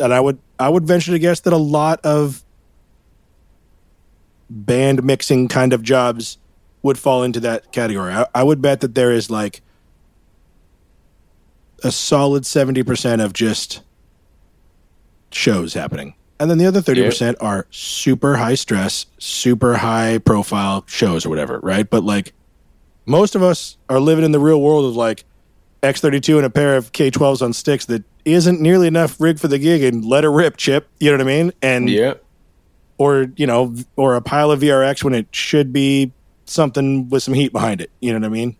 And I would I would venture to guess that a lot of band mixing kind of jobs would fall into that category. I, I would bet that there is like a solid 70% of just shows happening. And then the other 30% are super high stress, super high profile shows or whatever, right? But like most of us are living in the real world of like X32 and a pair of K12s on sticks that isn't nearly enough rig for the gig and let her rip, chip. You know what I mean? And yeah. or you know, or a pile of VRX when it should be something with some heat behind it. You know what I mean?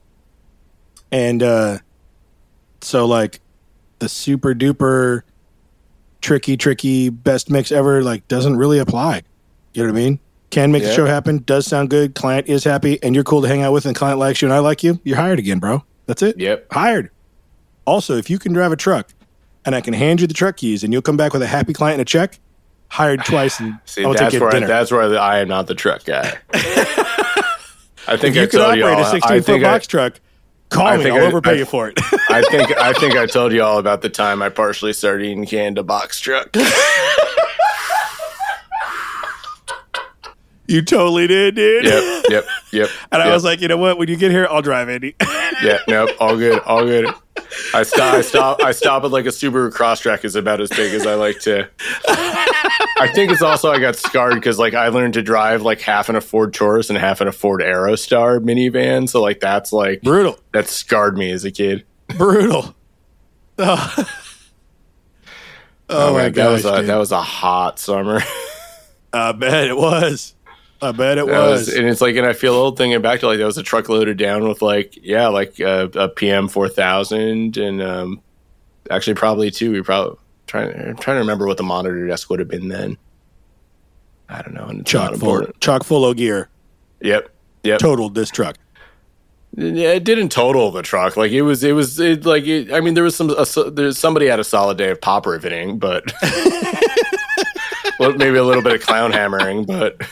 And uh so like the super duper tricky, tricky best mix ever like doesn't really apply. You know what I mean? Can make the show happen, does sound good, client is happy, and you're cool to hang out with, and client likes you and I like you, you're hired again, bro. That's it. Yep. Hired. Also, if you can drive a truck and I can hand you the truck keys and you'll come back with a happy client and a check, hired twice and See, I'll take that's you to where I, dinner. that's where I am not the truck guy. I think if you I could told you operate a 16 I foot box I, truck, call I me. I'll I- overpay I- you for it. I think I think I told you all about the time I partially started eating canned a box truck. you totally did, dude. yep, yep, yep. And I was like, you know what? When you get here, I'll drive, Andy. yeah, nope, all good, all good. I stop, I stop, I stop at like a Subaru Crosstrek is about as big as I like to. I think it's also I got scarred because like I learned to drive like half in a Ford Taurus and half in a Ford Aerostar minivan, so like that's like Brutal. that scarred me as a kid. Brutal. Oh. oh, oh, my man, gosh. that was a, dude. that was a hot summer. I bet it was. I bet it was. was, and it's like, and I feel old thinking back to like that was a truck loaded down with like, yeah, like uh, a PM four thousand, and um, actually probably two. We probably trying I'm trying to remember what the monitor desk would have been then. I don't know. Chock full, chock full of gear. Yep, yep. Totaled this truck. Yeah, it didn't total the truck. Like it was, it was it, like it, I mean, there was some a, there's somebody had a solid day of pop riveting, but well, maybe a little bit of clown hammering, but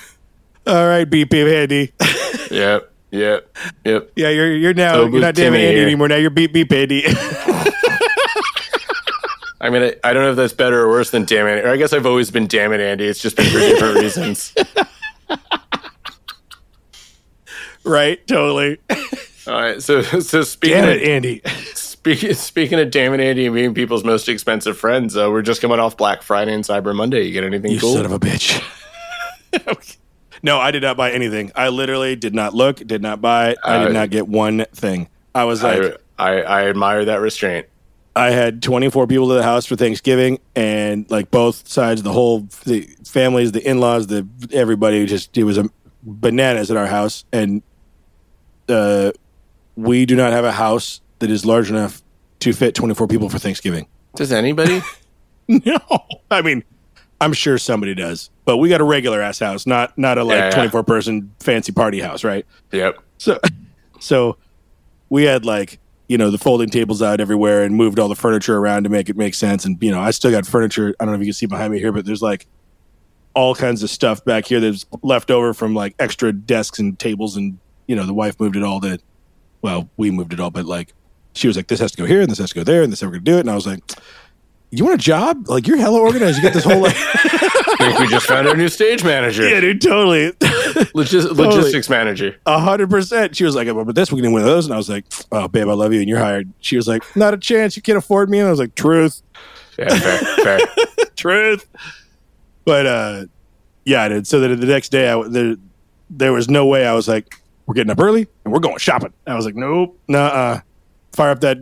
All right, beep beep Andy. yep, yep, yep. yeah, you're you're now So you're not damn Andy here. anymore. Now you're beep beep Andy. I mean, I, I don't know if that's better or worse than damn it. Or I guess I've always been damn it, Andy. It's just been for different reasons. right? Totally. All right. So, so speaking Damn of Andy. speaking speaking of damn it, Andy, and being people's most expensive friends, uh, we're just coming off Black Friday and Cyber Monday. You get anything You cool? son of a bitch. No, I did not buy anything. I literally did not look, did not buy. it. I Uh, did not get one thing. I was like, I, I I admire that restraint. I had 24 people to the house for Thanksgiving, and like both sides, the whole the families, the in laws, the everybody just it was a bananas at our house, and uh, we do not have a house that is large enough to fit 24 people for Thanksgiving. Does anybody? No, I mean, I'm sure somebody does, but we got a regular ass house, not not a like Yeah, yeah. 24 person fancy party house, right? yep. So, so we had like you know the folding tables out everywhere and moved all the furniture around to make it make sense. And you know, I still got furniture. I don't know if you can see behind me here, but there's like all kinds of stuff back here that's left over from like extra desks and tables. And you know, the wife moved it all to. Well, we moved it all, but like she was like, "This has to go here, and this has to go there, and this is how we're gonna do it." And I was like. You want a job? Like you're hella organized. You got this whole like, I think we just found our new stage manager, yeah, dude, totally. Logis- logistics manager. A hundred percent. She was like, "But this we can of those," and I was like, "Oh, babe, I love you, and you're hired." She was like, "Not a chance. You can't afford me." And I was like, "Truth, Yeah, fair, fair. truth." But uh, yeah, I did. So that the next day, I there there was no way. I was like, "We're getting up early and we're going shopping." I was like, "Nope, nah." uh Fire up that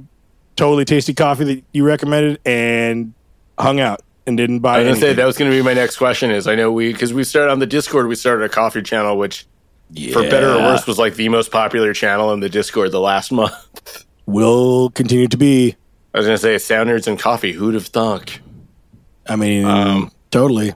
totally tasty coffee that you recommended and hung out and didn't buy. I was gonna say that was gonna be my next question. Is I know we because we started on the Discord, we started a coffee channel, which for better or worse was like the most popular channel in the Discord the last month. will continue to be. I was gonna say sound nerds and coffee. Who'd have thunk? I mean, Um, totally.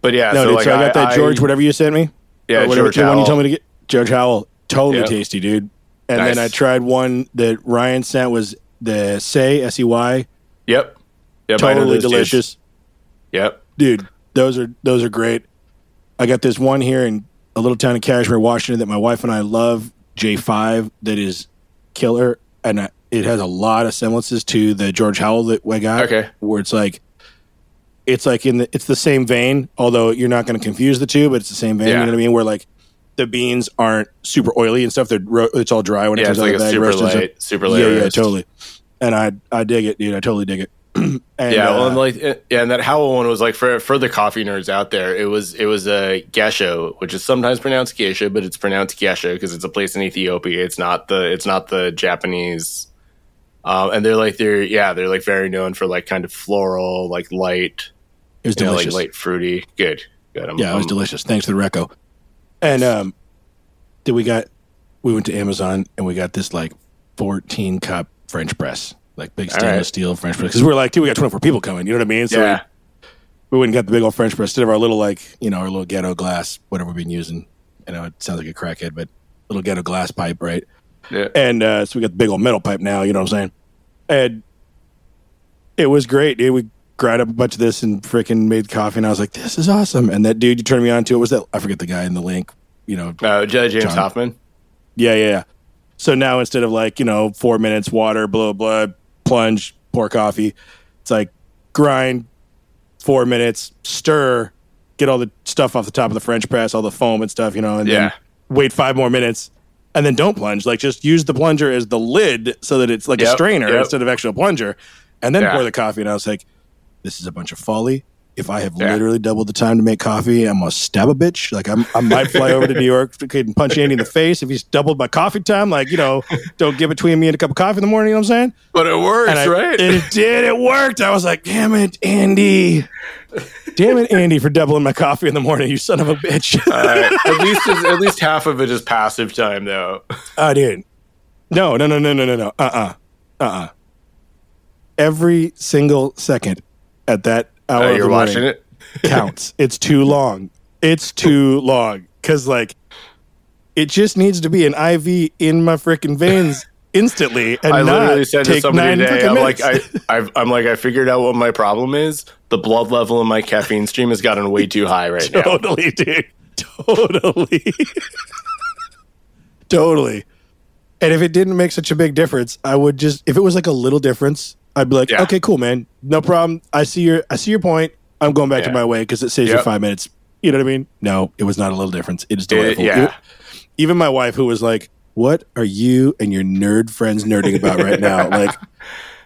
But yeah, No, so dude, like so I got that George, I, whatever you sent me. yeah, Or whatever George the one you Howell. told me to get. George Howell, totally Yep. tasty, dude. And Nice. then I tried one that Ryan sent was the Sey S E Y, Yep, yep, totally delicious, Yep, dude. Those are those are great. I got this one here in a little town in Cashmere, Washington, that my wife and I love. J five that is killer, and I, it has a lot of semblances to the George Howell that I got. Okay. where it's like. It's like in the it's the same vein, although you're not going to confuse the two, but it's the same vein. Yeah. You know what I mean? Where like the beans aren't super oily and stuff; they're ro- it's all dry when it yeah, comes it's out like of the bag. super roasted and stuff. light, super Yeah, light. yeah, roast. totally. And I I dig it, dude. I totally dig it. and, Yeah, well, uh, and like uh, yeah, and that Howell one was like for for the coffee nerds out there. It was it was a gesha, which is sometimes pronounced geisha, but it's pronounced gesha because it's a place in Ethiopia. It's not the it's not the Japanese. Um, and they're like they're yeah they're like very known for like kind of floral like light it was you know, like delicious. light fruity good good I'm, yeah, it was I'm- delicious. Thanks to the Reco. And um, then we got we went to Amazon and we got this like 14 cup French press, like big stainless right. steel French press. Because we are like, dude, we got 24 people coming. You know what I mean? So yeah we, we went and got the big old French press instead of our little like you know our little ghetto glass, whatever we've been using. You know, it sounds like a crackhead, but little ghetto glass pipe, right? yeah And uh, so we got the big old metal pipe now, you know what I'm saying? And it was great, dude. We grind up a bunch of this and freaking made coffee, and I was like, this is awesome. And that dude you turned me on to, it was that, I forget the guy in the link, you know, uh, James John. Hoffman yeah, yeah, yeah. So now instead of like, you know, four minutes, water, blah, blah, plunge, pour coffee, it's like grind, four minutes, stir, get all the stuff off the top of the French press, all the foam and stuff, you know, and Yeah. then wait five more minutes and then don't plunge. Like just use the plunger as the lid so that it's like a strainer yep. instead of actual plunger and then Yeah. pour the coffee. And I was like, this is a bunch of folly. If I have Yeah. literally doubled the time to make coffee, I'm gonna stab a bitch. Like I'm, I might fly over to New York and punch Andy in the face if he's doubled my coffee time. Like you know, don't get between me and a cup of coffee in the morning. You know what I'm saying? but it works And I- right it did. It worked. I was like, damn it, Andy. Damn it, Andy, for doubling my coffee in the morning. You son of a bitch. Uh, at least at least half of it is passive time though I did. No, no, no, no, no, no, no. Uh uh-uh. uh. Uh Every single second at that hour Uh, you're morning watching it counts. it's too long. It's too long. Cause like it just needs to be an IV in my freaking veins instantly and I literally not said to take somebody today, I'm like. I, I've, I'm like, I figured out what my problem is. The blood level in my caffeine stream has gotten way too high right now. totally, dude. Totally. totally. And if it didn't make such a big difference, I would just if it was like a little difference, I'd be like, Yeah. okay, cool, man, no problem. I see your I see your point. I'm going back to my way because it saves you five minutes. You know what I mean? No, it was not a little difference. It is It- yeah. It- even my wife, who was like, "What are you and your nerd friends nerding about right now?" like,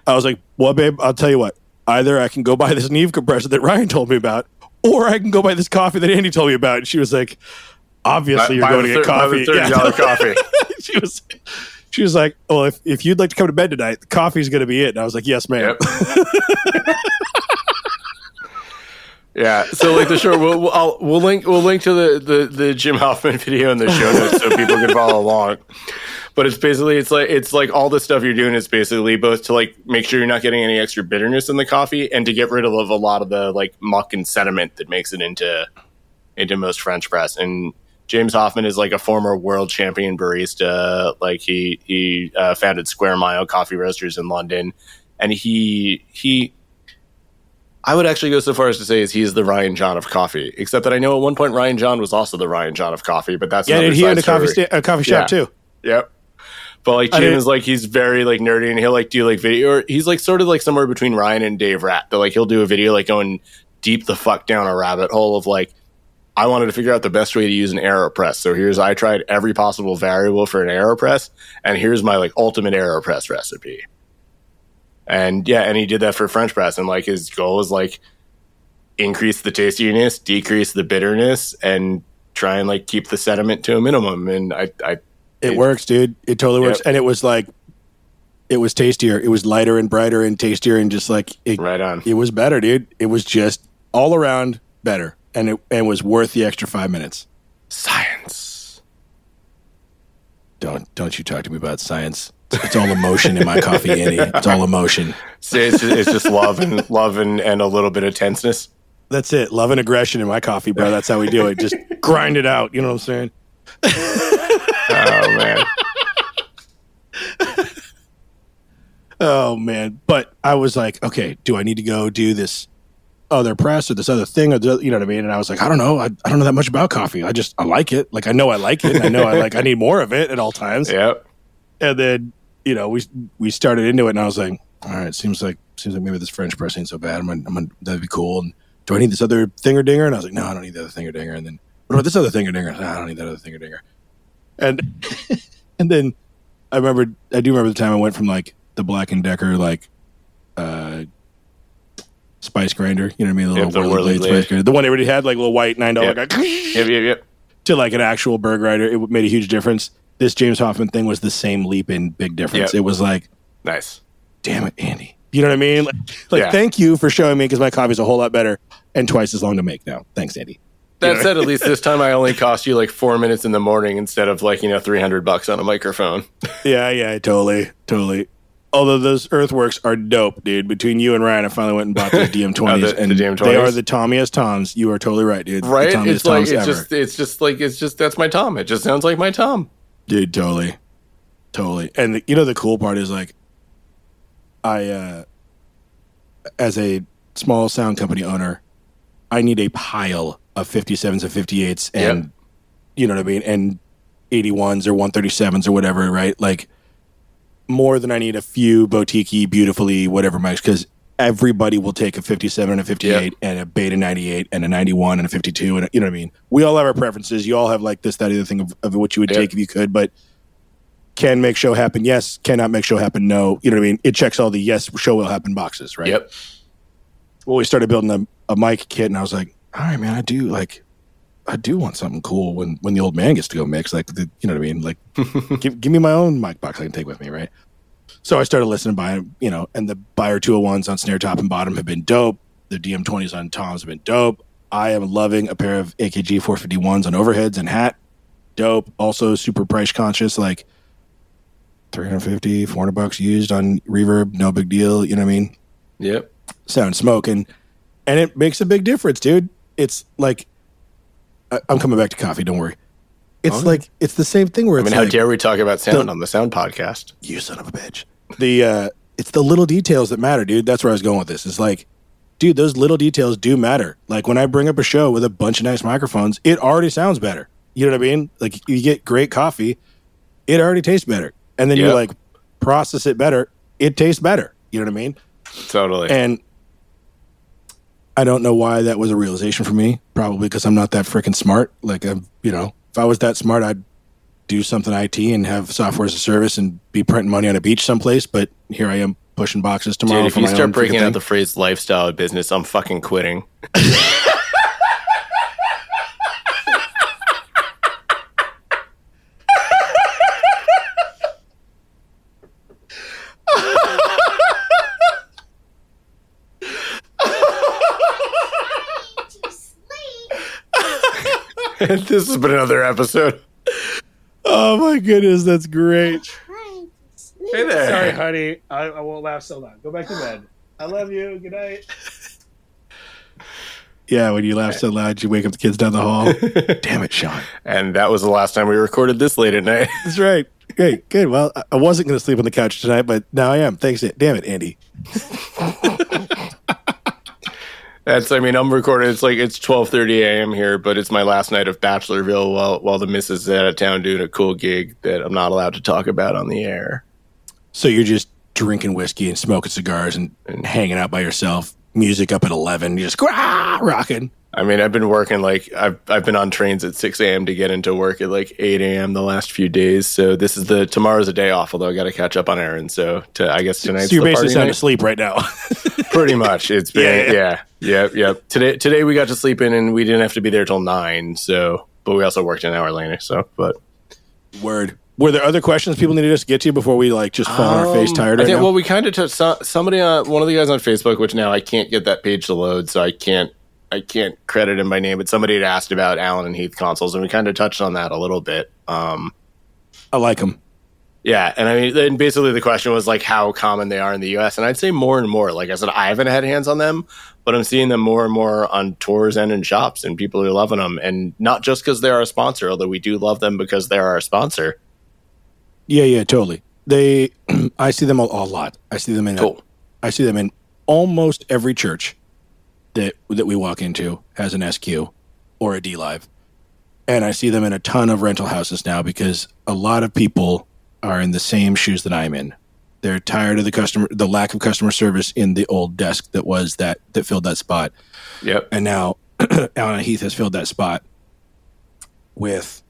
I was like, "Well, babe, I'll tell you what. Either I can go buy this Neve compressor that Ryan told me about, or I can go buy this coffee that Andy told me about." And she was like, obviously you're Buy going to get coffee. the Yeah. coffee. she was she was like, "Well, if, if you'd like to come to bed tonight, the coffee's going to be it." And I was like, "Yes, ma'am." Yep. yeah. So like the short, we'll, we'll, I'll, we'll link we'll link to the, the the Jim Hoffman video in the show notes so people can follow along. But it's basically it's like it's like all the stuff you're doing is basically both to like make sure you're not getting any extra bitterness in the coffee and to get rid of a lot of the like muck and sediment that makes it into into most French press. And James Hoffman is like a former world champion barista. Like he he uh, founded Square Mile Coffee Roasters in London, and he he. I would actually go so far as to say is he is the Ryan John of coffee. Except that I know at one point Ryan John was also the Ryan John of coffee, but that's Yeah, and he owned a coffee sta- a coffee shop Yeah. too. Yep. But like Jim is like he's very like nerdy and he'll like do like video or he's like sort of like somewhere between Ryan and Dave Rat. But like he'll do a video like going deep the fuck down a rabbit hole of like I wanted to figure out the best way to use an AeroPress. So here's I tried every possible variable for an AeroPress and here's my like ultimate AeroPress recipe. And yeah, and he did that for French press and like his goal was like increase the tastiness, decrease the bitterness and try and like keep the sediment to a minimum and I I It works, dude. It totally works, Yep. and it was like, it was tastier. It was lighter and brighter and tastier, and just like it, right on. it was better, dude. It was just all around better, and it and was worth the extra five minutes. Science. Don't don't you talk to me about science. It's all emotion in my coffee, Andy. It's all emotion. So it's just, it's just love and love and, and a little bit of tenseness. That's it. Love and aggression in my coffee, bro. That's how we do it. Just grind it out. You know what I'm saying? Oh man. Oh man! But I was like, okay, do I need to go do this other press or this other thing or the, you know what I mean? And I was like, I don't know. I, I don't know that much about coffee. I just I like it. Like I know I like it. I know I like I need more of it at all times. Yep. And then you know we we started into it, and I was like, all right, seems like seems like maybe this French press ain't so bad. I'm gonna, I'm gonna, that'd be cool. And do I need this other thing or dinger? And I was like, no, I don't need the other thing or dinger. And then what about this other thinger dinger? No, I don't need that other thinger dinger. And and then I remember I do remember the time I went from like the Black and Decker like uh spice grinder, you know what I mean? The Yep, little the whirly blade spice grinder. The one everybody had, like little white nine dollar Yep. guy Yep. Yep. Yep. to like an actual burr grinder. It made a huge difference. This James Hoffman thing was the same leap in big difference. Yep. It was like, Nice. damn it, Andy. You know what I mean? Like, like Yeah. thank you for showing me because my coffee's a whole lot better and twice as long to make now. Thanks, Andy. That said, at least this time I only cost you like four minutes in the morning instead of like you know three hundred bucks on a microphone. Yeah, yeah, totally, totally. Although those Earthworks are dope, dude. Between you and Ryan, I finally went and bought those DM20s, Oh, the- the DM20s? they are the Tommiest Toms. You are totally right, dude. Right? Tommiest It's like Toms it's ever. just it's just like it's just that's my Tom. It just sounds like my Tom. dude totally totally and the, you know the cool part is like i uh as a small sound company owner i need a pile of 57s and 58s and Yep. you know what i mean and 81s or 137s or whatever right like more than i need a few boutique beautifully whatever mics because everybody will take a 57 and a 58 Yep. and a beta 98 and a 91 and a 52 and a, you know what i mean we all have our preferences you all have like this that other thing of, of what you would Yep. take if you could but can make show happen yes cannot make show happen no you know what i mean it checks all the yes show will happen boxes right Yep. well we started building a, a mic kit and i was like all right man i do like i do want something cool when when the old man gets to go mix like the, you know what i mean? Like give, give me my own mic box i can take with me right? So i started listening by you know and the Beyer 201s on snare top and bottom have been dope. The dm20s on toms have been dope. I am loving a pair of akg 451s on overheads and hat. Dope. Also super price conscious like 350 400 bucks used on reverb no big deal you know what i mean? Yep. sound smoke and and it makes a big difference dude. It's like I, i'm coming back to coffee don't worry. It's Okay. like it's the same thing where I mean, how like, dare we talk about sound The- on the sound podcast? you son of a bitch. The uh it's the little details that matter dude. That's where i was going with this. It's like dude those little details do matter. Like when i bring up a show with a bunch of nice microphones it already sounds better. You know what i mean? Like you get great coffee it already tastes better. And then you like process it better it tastes better. You know what i mean? Totally. and I don't know why that was a realization for me. Probably because I'm not that freaking smart. Like, I'm, you know, if I was that smart, I'd do something IT and have software as a service and be printing money on a beach someplace. But here I am pushing boxes tomorrow. Dude, if you start breaking out the phrase lifestyle business, I'm fucking quitting. this has been another episode. Oh my goodness, that's great. Trying to. Hey there. Sorry, honey. I, I won't laugh so long. Go back to bed. I love you. Good night. Yeah, when you laugh so loud, you wake up the kids down the hall. Damn it, Sean. And that was the last time we recorded this late at night. That's right. Great, good. Well, I- I wasn't going to sleep on the couch tonight, but now I am. Thanks. Damn it, Andy. That's I mean I'm recording. It's like it's 12:30 a.m. here, but it's my last night of Bachelorville while while the missus is out of town doing a cool gig that I'm not allowed to talk about on the air. So you're just drinking whiskey and smoking cigars and, and hanging out by yourself. Music up at eleven. You're just rah, rocking. I mean, I've been working like I've I've been on trains at 6 a.m. to get into work at like 8 a.m. the last few days. So this is the tomorrow's a day off. Although I got to catch up on errands. So to, I guess tonight. So you're basically sound night. asleep right now. Pretty much. It's been Yeah, yeah, yeah, yeah, Today today we got to sleep in and we didn't have to be there till nine. So, but we also worked an hour later. So, but Word. Were there other questions people needed us to get to before we like just fall on our face Um, tired I right think, well, we kind of touched so, somebody on one of the guys on Facebook, which now I can't get that page to load, so I can't I can't credit him by name. But somebody had asked about Allen and Heath consoles, and we kind of touched on that a little bit. Um, I like them. yeah, and I mean, then basically the question was like how common they are in the U.S. And I'd say more and more. Like I said, I haven't had hands on them, but I'm seeing them more and more on tours and in shops, and people are loving them. And not just because they're our sponsor, although we do love them because they're our sponsor. Yeah, yeah, totally. They, I see them a, a lot. I see them in. Cool. I see them in almost every church that that we walk into has an SQ or a dLive, and I see them in a ton of rental houses now because a lot of people are in the same shoes that I'm in. They're tired of the customer, the lack of customer service in the old desk that was that that filled that spot, Yep. and now Allen Heath has filled that spot with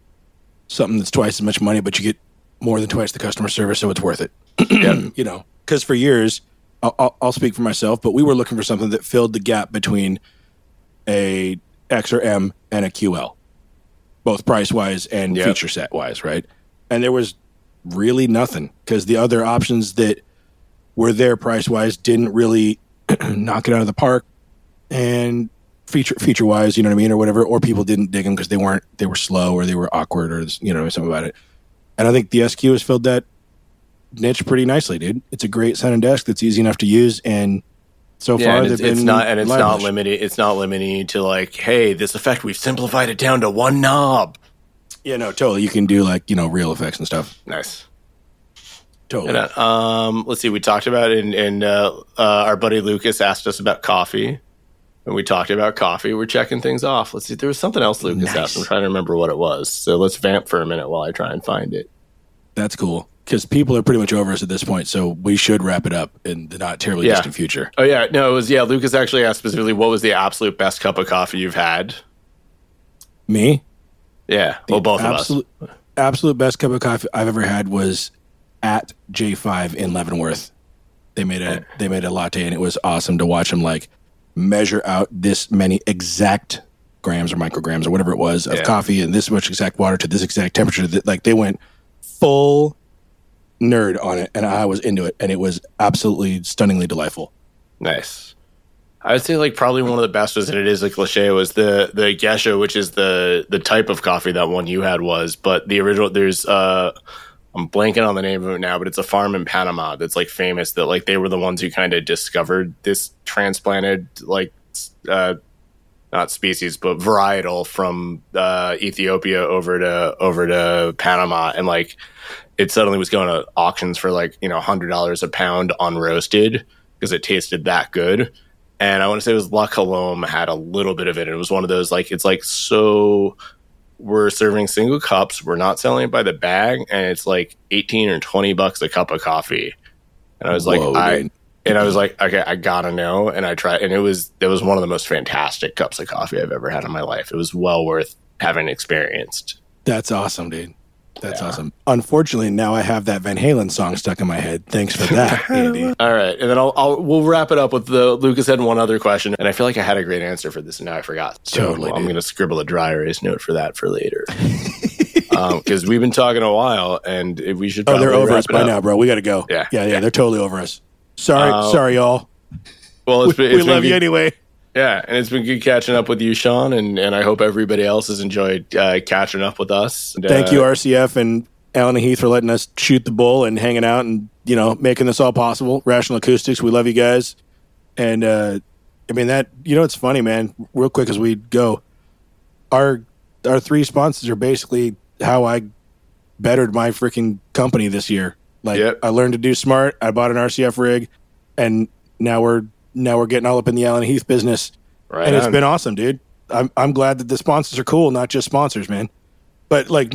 something that's twice as much money, but you get more than twice the customer service, so it's worth it. you know, because for years, I'll, I'll, speak for myself, but we were looking for something that filled the gap between a X or M and a QL, both price wise and Yep. feature set wise, right? And there was really nothing because the other options that were there price wise didn't really knock it out of the park, and feature feature wise, you know what I mean, or whatever, or people didn't dig them because they weren't they were slow or they were awkward or you know something about it. And I think the SQ has filled that niche pretty nicely, dude. It's a great sounding desk that's easy enough to use, and so Yeah, far and they've it's, been it's not and it's not limited. It's not limiting to like, hey, this effect we've simplified it down to one knob. Yeah, no, totally. You can do like you know real effects and stuff. Nice. Totally. And, uh, um, let's see. We talked about it, and, and uh, uh, our buddy Lucas asked us about coffee, and we talked about coffee. We're checking things off. Let's see. There was something else Lucas Nice. asked. I'm trying to remember what it was. So let's vamp for a minute while I try and find it. That's cool because people are pretty much over us at this point, so we should wrap it up in the not terribly Yeah. distant future. Oh yeah, no, it was yeah. Lucas actually asked specifically, what was the absolute best cup of coffee you've had? Me, Yeah, well, both absolute, of us. absolute best cup of coffee I've ever had was at J5 in Leavenworth. They made a they made a latte and it was awesome to watch them like measure out this many exact grams or micrograms or whatever it was of Yeah. coffee and this much exact water to this exact temperature. That like they went full nerd on it and I was into it and it was absolutely stunningly delightful. Nice. I would say like probably one of the best was, and it is a cliche, was the the Gesha, which is the the type of coffee that one you had was, but the original there's uh I'm blanking on the name of it now, but it's a farm in Panama that's like famous that like they were the ones who kind of discovered this transplanted like uh not species but varietal from uh Ethiopia over to over to Panama and like it suddenly was going to auctions for like, you know, $100 a pound unroasted because it tasted that good. And I want to say it was La Colombe had a little bit of it. It was one of those like it's like so we're serving single cups, we're not selling it by the bag, and it's like 18 or 20 bucks a cup of coffee. And I was like, Whoa, I dude. And I was like, okay, I gotta know. And I tried and it was it was one of the most fantastic cups of coffee I've ever had in my life. It was well worth having experienced. That's awesome, dude. That's Yeah. awesome. Unfortunately, now I have that Van Halen song stuck in my head. Thanks for that, Andy. All right, and then I'll, I'll we'll wrap it up with the Lucas had one other question, and I feel like I had a great answer for this, and now I forgot. So Totally, I'm going to scribble a dry erase note for that for later, um, because we've been talking a while, and we should. Oh, they're over us by up. now, bro. We got to go. Yeah, yeah, yeah, yeah. They're totally over us. Sorry, Uh, sorry, y'all. Well, We, it's been, we it's been love you anyway. Yeah, and it's been good catching up with you, Sean, and, and I hope everybody else has enjoyed uh, catching up with us. And, Thank uh, you, RCF and Allen and Heath, for letting us shoot the bull and hanging out and you know making this all possible. Rational Acoustics, we love you guys. And uh, I mean that you know it's funny, man. Real quick as we go, our our three sponsors are basically how I bettered my freaking company this year. Like Yep. I learned to do Smaart. I bought an RCF rig, and now we're now we're getting all up in the and Heath business Right and it's been awesome, dude. I'm I'm glad that the sponsors are cool, not just sponsors, man. But like,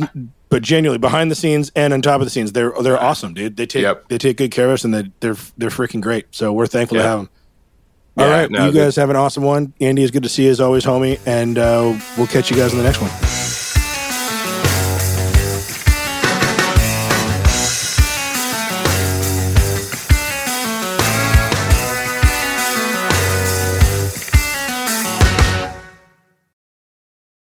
but genuinely behind the scenes and on top of the scenes, they're they're awesome, dude. They take Yep. they take good care of us, and they they're they're freaking great. So we're thankful to have them. All Yeah, right, no, you guys have an awesome one. Andy, is good to see you as always, homie, and uh, we'll catch you guys in the next one.